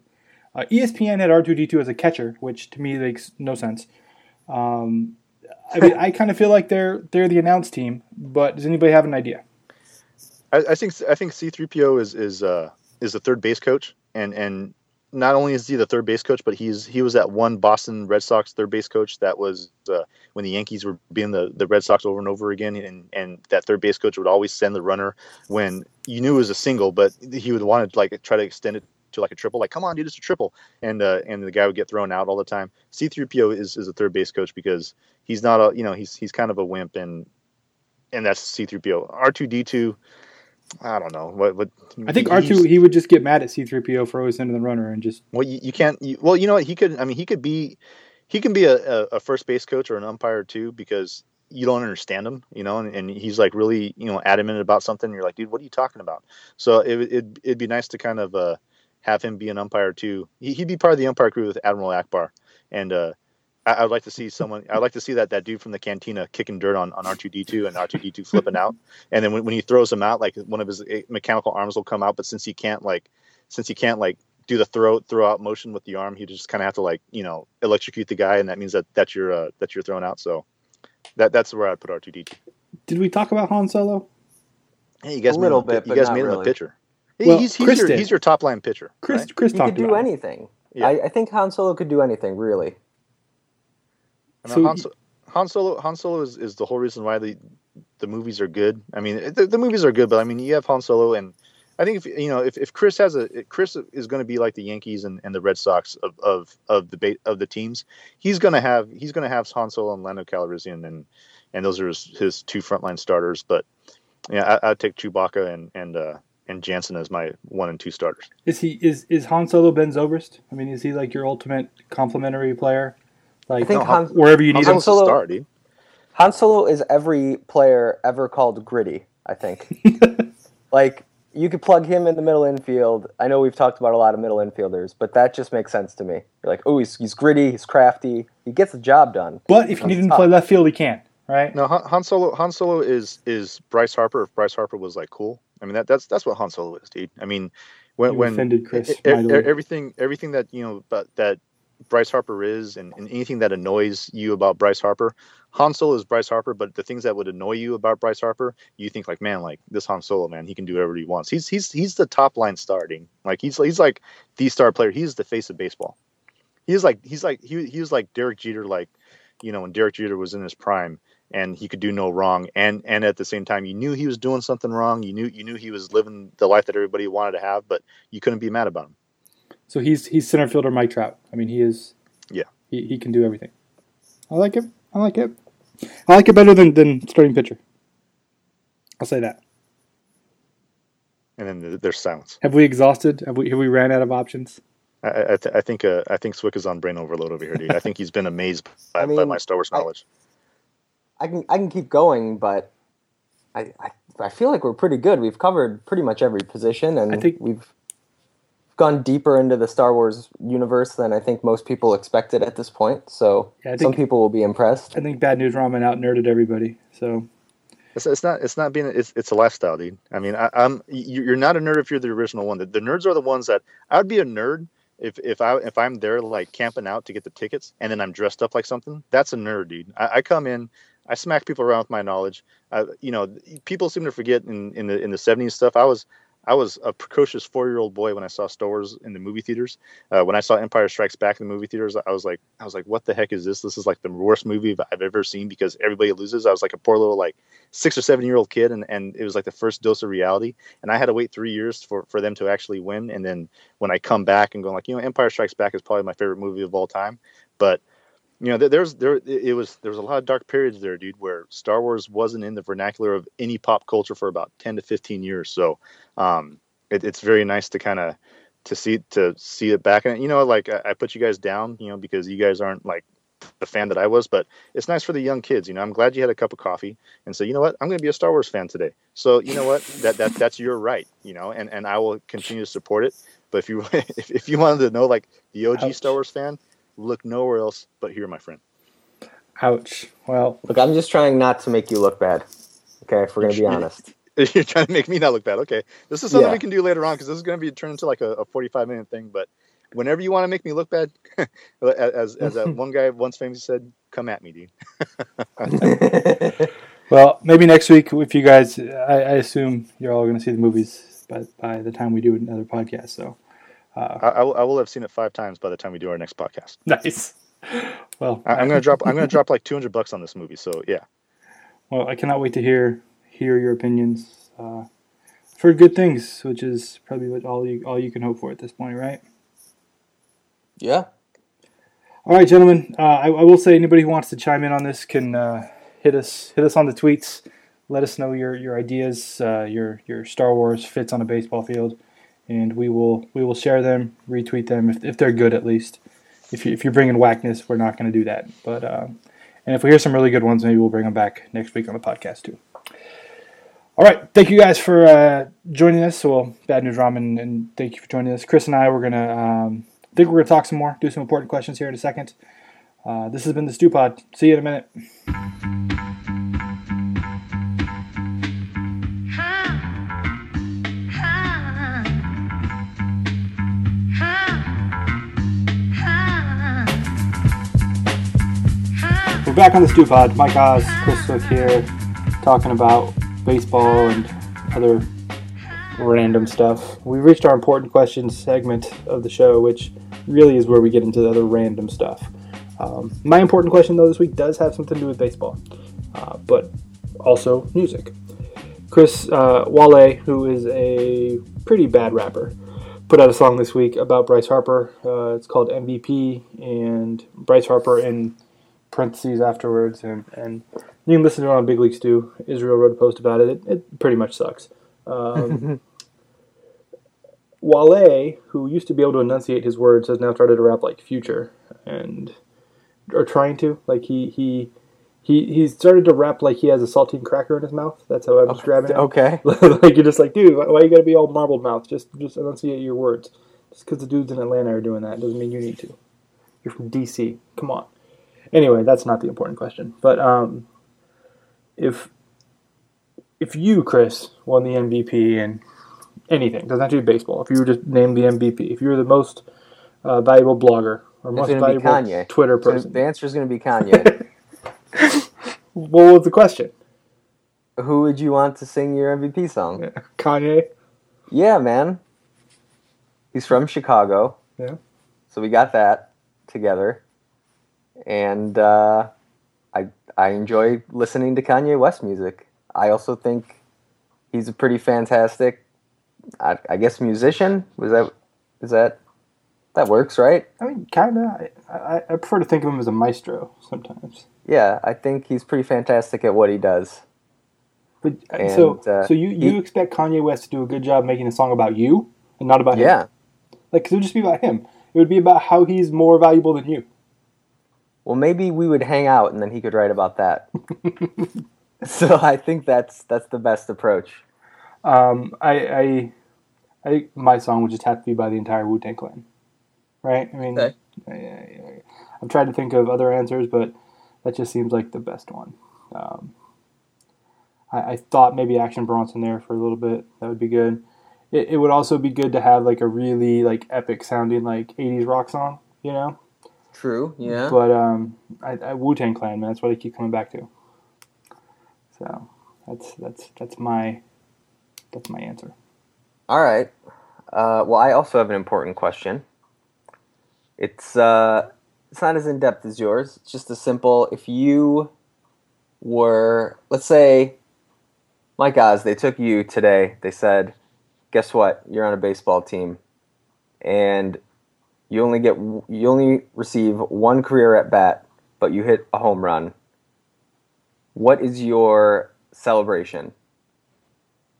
Uh, ESPN had R2D2 as a catcher, which to me makes no sense. Um, I mean, I kind of feel like they're they're the announced team, but does anybody have an idea? I, I think I think C3PO is is uh, is the third base coach, and and not only is he the third base coach, but he's he was that one Boston Red Sox third base coach that was uh, when the Yankees were being the, the Red Sox over and over again, and and that third base coach would always send the runner when you knew it was a single, but he would want to like try to extend it to like a triple, like come on, dude, it's a triple, and uh, and the guy would get thrown out all the time. C3PO is is a third base coach because he's not a you know he's he's kind of a wimp and and that's C3PO. R2D2 I don't know what. what I think R two he would just get mad at C three PO for always sending the runner and just. Well, you, you can't. You, well, you know what? He could. I mean, he could be. He can be a, a, first base coach or an umpire too because you don't understand him, you know, and, and he's like really, you know, adamant about something. you're like, dude, what are you talking about? So it, it it'd be nice to kind of uh, have him be an umpire too. He, would be part of the umpire crew with Admiral Ackbar and uh, I, would like to see someone. I'd like to see that that dude from the cantina kicking dirt on on R two D two and R two D two flipping out, and then when, when he throws him out, like one of his eh, mechanical arms will come out, but since he can't like, since he can't like do the throw throw out motion with the arm, he just kind of have to like you know electrocute the guy, and that means that that's your uh, that you're thrown out. So that that's where I'd put R two D two. Did we talk about Han Solo? Hey, you guys a little bit. You guys made him really. a pitcher. Well, he's, he's, Chris your, he's your top line pitcher. Chris, right? Chris he could do anything. Yeah. I, I think Han Solo could do anything, really. So Han, Han, Solo, Han Solo is, is the whole reason why the the movies are good. I mean, the, the movies are good, but I mean, you have Han Solo, and I think if you know if, if Chris has a Chris is going to be like the Yankees and, and the Red Sox of of of the of the teams, he's going to have he's going to have Han Solo and Lando Calrissian, and and those are his, his two frontline starters. But yeah, I, would take Chewbacca and and uh, and Jansen as my one and two starters. Is he is is Han Solo Ben Zobrist? I mean, is he like your ultimate complementary player? Like I think no, Han, wherever you need Han him Solo, to start, dude. Han Solo is every player ever called gritty. I think. like you could plug him in the middle infield. I know we've talked about a lot of middle infielders, but that just makes sense to me. You're like, oh, he's, he's gritty, he's crafty, he gets the job done. But if you need him to play left field, he can't. right? No, Han Solo. Han Solo is is Bryce Harper. If Bryce Harper was like cool, I mean that that's that's what Han Solo is, dude. I mean, when you when offended Chris, it, it, everything everything that you know, but that Bryce Harper is and, and, anything that annoys you about Bryce Harper. Han Solo is Bryce Harper, but the things that would annoy you about Bryce Harper, you think like, man, like this Han Solo, man, he can do whatever he wants. He's he's he's the top line starting. Like he's he's like the star player. He's the face of baseball. He's like he's like he he was like Derek Jeter, like you know when Derek Jeter was in his prime and he could do no wrong and and at the same time you knew he was doing something wrong you knew you knew he was living the life that everybody wanted to have but you couldn't be mad about him so he's he's center fielder mike trout i mean he is yeah. He, he can do everything. I like it. I like it. I like it better than, than starting pitcher. I'll say that. And then there's silence. Have we exhausted? Have we have we ran out of options? I, I, th- I think uh, I think Cwik is on brain overload over here, dude. I think he's been amazed by, I mean, by my Star Wars knowledge. I, I, can I can keep going, but I, I I feel like we're pretty good. We've covered pretty much every position, and I think we've gone deeper into the Star Wars universe than I think most people expected at this point. So yeah, think, some people will be impressed. I think Bad News Ramen out nerded everybody. So it's, it's not it's not being it's it's a lifestyle, dude. I mean, I, am you're not a nerd if you're the original one. The, the nerds are the ones that I would be a nerd if if I if I'm there like camping out to get the tickets and then I'm dressed up like something. That's a nerd, dude. I, I come in. I smack people around with my knowledge. Uh, you know, people seem to forget in, in the in the '70s stuff. I was I was a precocious four year old boy when I saw Star Wars in the movie theaters. Uh, when I saw Empire Strikes Back in the movie theaters, I was like, I was like, what the heck is this? This is like the worst movie I've ever seen because everybody loses. I was like a poor little like six or seven year old kid, and, and it was like the first dose of reality. And I had to wait three years for, for them to actually win. And then when I come back and go like, you know, Empire Strikes Back is probably my favorite movie of all time, but you know, there's there it was there was a lot of dark periods there, dude, where Star Wars wasn't in the vernacular of any pop culture for about ten to fifteen years. So, um, it, it's very nice to kind of to see to see it back. And you know like I, I, put you guys down you know because you guys aren't like the fan that I was but it's nice for the young kids you know. I'm glad you had a cup of coffee and say you know what? I'm going to be a Star Wars fan today. So you know what? That that that's your right you know and and I will continue to support it. But if you if, if you wanted to know like the OG Ouch. Star Wars fan look nowhere else but here my friend Ouch well look I'm just trying not to make you look bad okay if we're going to be honest You're trying to make me not look bad. Okay, this is something yeah. we can do later on because this is going to be turned into like a, a 45 minute thing. But whenever you want to make me look bad, as as that one guy once famously said, "Come at me, dude. Well, maybe next week if you guys, I, I assume you're all going to see the movies by by the time we do another podcast. So uh, I, I, will, I will have seen it five times by the time we do our next podcast. nice. Well, I, I'm gonna drop. I'm gonna drop like 200 bucks on this movie. So yeah. Well, I cannot wait to hear hear your opinions. Uh, for good things, which is probably what all you all you can hope for at this point, right? yeah. All right, gentlemen. Uh, I, I will say anybody who wants to chime in on this can uh, hit us hit us on the tweets. Let us know your your ideas, uh, your your Star Wars fits on a baseball field, and we will we will share them, retweet them if, if they're good at least. If you if you're bringing whackness, we're not going to do that. But uh, and if we hear some really good ones, maybe we'll bring them back next week on the podcast too. All right, thank you guys for uh, joining us. So well, bad news ramen, and thank you for joining us. Chris and I we're gonna um, think we're gonna talk some more, do some important questions here in a second. Uh, this has been the Stew Pod. See you in a minute. Back on the Stew Pod. Mike Oz, Chris Cwik here, talking about baseball and other random stuff. We reached our important questions segment of the show, which really is where we get into the other random stuff. Um, my important question, though, this week does have something to do with baseball, uh, but also music. Chris uh, Wale, who is a pretty bad rapper, put out a song this week about Bryce Harper. Uh, it's called MVP, and Bryce Harper in parentheses afterwards, and, and you can listen to it on Big League Stew. Israel wrote a post about it. It, it pretty much sucks. Um, Wale, who used to be able to enunciate his words, has now started to rap like Future, and or trying to. Like he he he he started to rap like he has a saltine cracker in his mouth. That's how I'm describing it. Okay. like you're just like, dude, why, why you gotta be all marbled mouth? Just just enunciate your words. Just because the dudes in Atlanta are doing that doesn't mean you need to. You're from DC. Come on. Anyway, that's not the important question. But um, if if you, Chris, won the MVP and anything, doesn't have to be baseball. If you were just named the MVP, if you were the most uh, valuable blogger or most It's gonna be valuable Kanye. Twitter person, the answer is going to be Kanye. what was the question? Who would you want to sing your MVP song? Kanye. Yeah, man. He's from Chicago. Yeah. So we got that together. And uh, I I enjoy listening to Kanye West music. I also think he's a pretty fantastic I, I guess musician. Was that is that that works, right? I mean, kind of. I, I, I prefer to think of him as a maestro sometimes. Yeah, I think he's pretty fantastic at what he does. But uh, And, so, uh, so you, you he- expect Kanye West to do a good job making a song about you and not about him? Yeah. Like, 'cause it would just be about him. It would be about how he's more valuable than you. Well, maybe we would hang out and then he could write about that. so I think that's that's the best approach. Um, I, I, I think my song would just have to be by the entire Wu Tang Clan, right? I mean, Okay. I, I, I've tried to think of other answers, but that just seems like the best one. Um, I, I thought maybe Action Bronson there for a little bit. That would be good. It, it would also be good to have like a really like epic sounding like '80s rock song, you know. True. Yeah. But um, I, I Wu Tang Clan, man, that's what I keep coming back to. So that's that's that's my that's my answer. All right. Uh, well, I also have an important question. It's uh, it's not as in depth as yours. It's just a simple. If you were, let's say, Mike Oz, they took you today. They said, "Guess what? You're on a baseball team, and you only get you only receive one career at bat, but you hit a home run. What is your celebration?"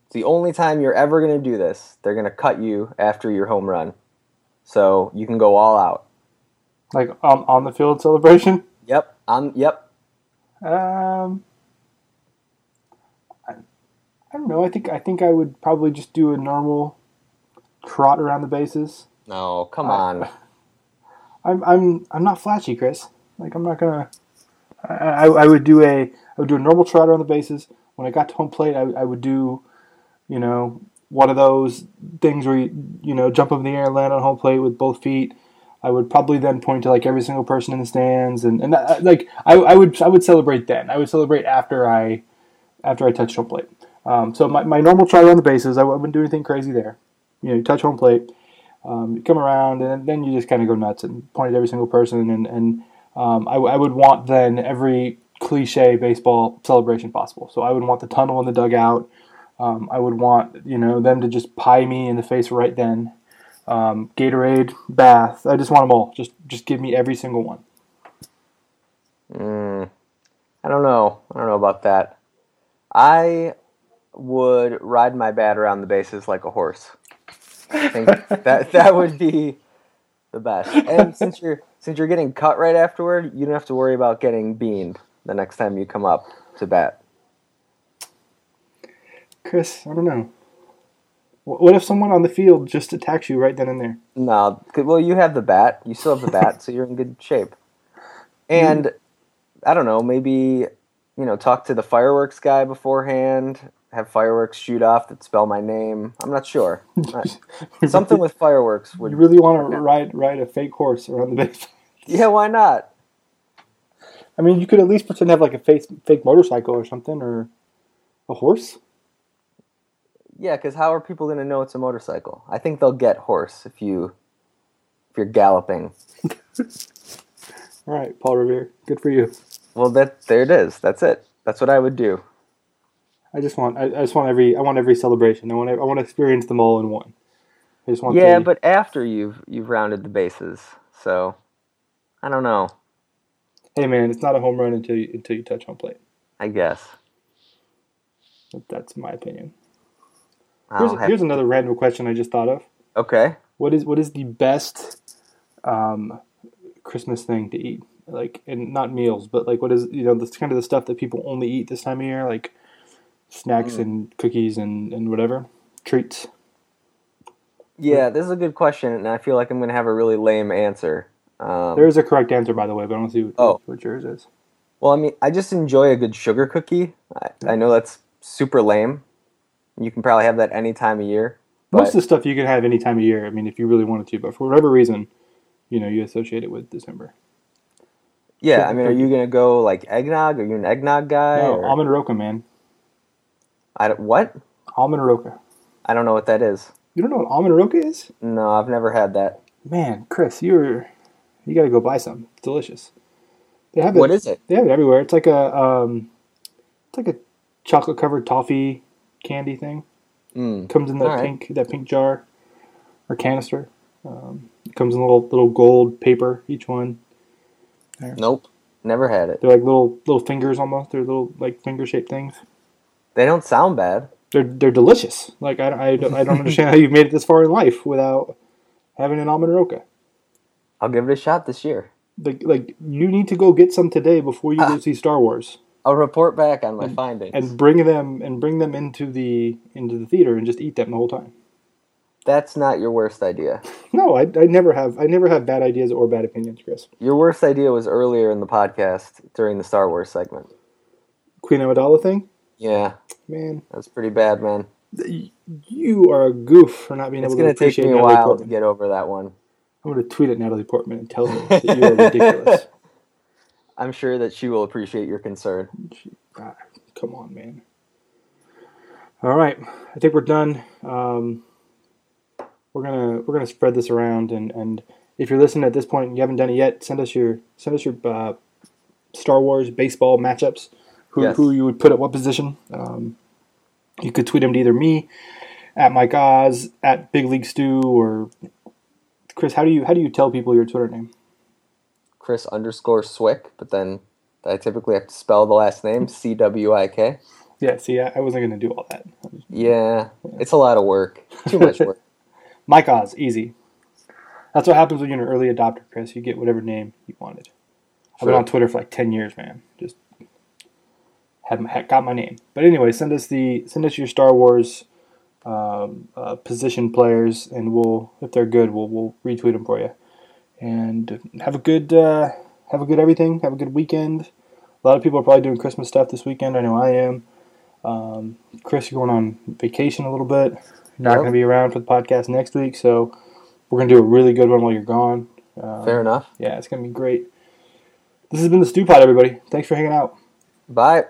It's the only time you're ever going to do this. They're going to cut you after your home run. So you can go all out. Like on on the field celebration. Yep. On yep. Um, I, I don't know. I think I think I would probably just do a normal trot around the bases. No, come Uh, on. I'm I'm I'm not flashy, Chris. Like I'm not gonna. I, I, I would do a I would do a normal trot around the bases. When I got to home plate, I, I would do, you know, one of those things where you you know jump up in the air and land on home plate with both feet, I would probably then point to like every single person in the stands, and and that, like I, I would I would celebrate then. I would celebrate after I after I touched home plate. Um, so my, my normal try around the bases, I wouldn't do anything crazy there. You know, you touch home plate, um, you come around, and then you just kind of go nuts and point at every single person, and and um, I, I would want then every cliche baseball celebration possible. So I would want the tunnel in the dugout. Um, I would want you know them to just pie me in the face right then. Um, Gatorade, bath. I just want them all. Just just give me every single one. Mm, I don't know. I don't know about that. I would ride my bat around the bases like a horse. I think that that would be the best. And since you're since you're getting cut right afterward, you don't have to worry about getting beamed the next time you come up to bat. Chris, I don't know. What if someone on the field just attacks you right then and there? No, well, you have the bat. You still have the bat, so you're in good shape. And I don't know, maybe you know, talk to the fireworks guy beforehand. Have fireworks shoot off that spell my name. I'm not sure. Something with fireworks would. You really want to ride ride a fake horse around the base? Yeah, why not? I mean, you could at least pretend to have like a fake fake motorcycle or something, or a horse. Yeah, because how are people going to know it's a motorcycle? I think they'll get horse if you if you're galloping. All right, Paul Revere, good for you. Well, that there it is. That's it. That's what I would do. I just want I, I just want every I want every celebration. I want I want to experience them all in one. I just want Yeah, the- but after you've you've rounded the bases, so I don't know. hey man, it's not a home run until you until you touch home plate. I guess. That's my opinion. Here's, here's another random question I just thought of. okay. What is what is the best um, Christmas thing to eat? Like, and not meals, but like, what is you know, that's kind of the stuff that people only eat this time of year, like snacks Mm. and cookies and and whatever treats. Yeah, this is a good question, and I feel like I'm going to have a really lame answer. Um, There is a correct answer, by the way, but I don't see what, Oh. what yours is. well, I mean, I just enjoy a good sugar cookie. I, I know that's super lame. You can probably have that any time of year. Most of the stuff you can have any time of year. I mean, if you really wanted to, but for whatever reason, you know, you associate it with December. yeah, sugar I mean, are you going to go like eggnog? Are you an eggnog guy? No, or- almond roca, man. I don't, what? Almond roca. I don't know what that is. You don't know what almond roca is? No, I've never had that. Man, Chris, you're you got to go buy some. It's delicious. They have it. What is it? They have it everywhere. It's like a um, it's like a chocolate covered toffee candy thing. Mm. comes in that All right. pink that pink jar or canister. Um, it comes in little little gold paper each one. Nope, never had it. They're like little little fingers almost. They're little like finger shaped things. They don't sound bad. They're they're delicious. Like I, I, don't- I don't understand how you've made it this far in life without having an almond roca. I'll give it a shot this year. Like like you need to go get some today before you Ah. go see Star Wars. I'll report back on my findings. and bring them and bring them into the into the theater and just eat them the whole time. That's not your worst idea. No, I, I never have I never have bad ideas or bad opinions, Chris. Your worst idea was earlier in the podcast during the Star Wars segment. Queen Amidala thing, Yeah, man, that's pretty bad, man. you are a goof for not being It's able to appreciate It's going to take me a Natalie while to get over that one. I'm going to tweet at Natalie Portman and tell her that you are ridiculous. I'm sure that she will appreciate your concern. Ah, come on, man. All right, I think we're done. Um, we're gonna we're gonna spread this around, and, and if you're listening at this point and you haven't done it yet, send us your send us your uh, Star Wars baseball matchups. Who Yes. who you would put at what position? Um, you could tweet them to either me at Mike Oz at Big League Stew or Chris. How do you how do you tell people your Twitter name? Chris underscore Cwik, but then I typically have to spell the last name C W I K. Yeah, see, I, I wasn't gonna do all that. Yeah, it's a lot of work. Too much work. Mike Oz, easy. That's what happens when you're an early adopter, Chris. You get whatever name you wanted. I've been on Twitter for like ten years, man. Just had, got my name. But anyway, send us the send us your Star Wars um, uh, position players, and we'll if they're good, we'll we'll retweet them for you. And have a good uh, have a good everything. Have a good weekend. A lot of people are probably doing Christmas stuff this weekend. I know I am. Um, Chris, you're going on vacation a little bit. You're not going to be around for the podcast next week, so we're going to do a really good one while you're gone. Um, Fair enough. Yeah, it's gonna be great. This has been the Stew Pod, everybody. Thanks for hanging out. Bye.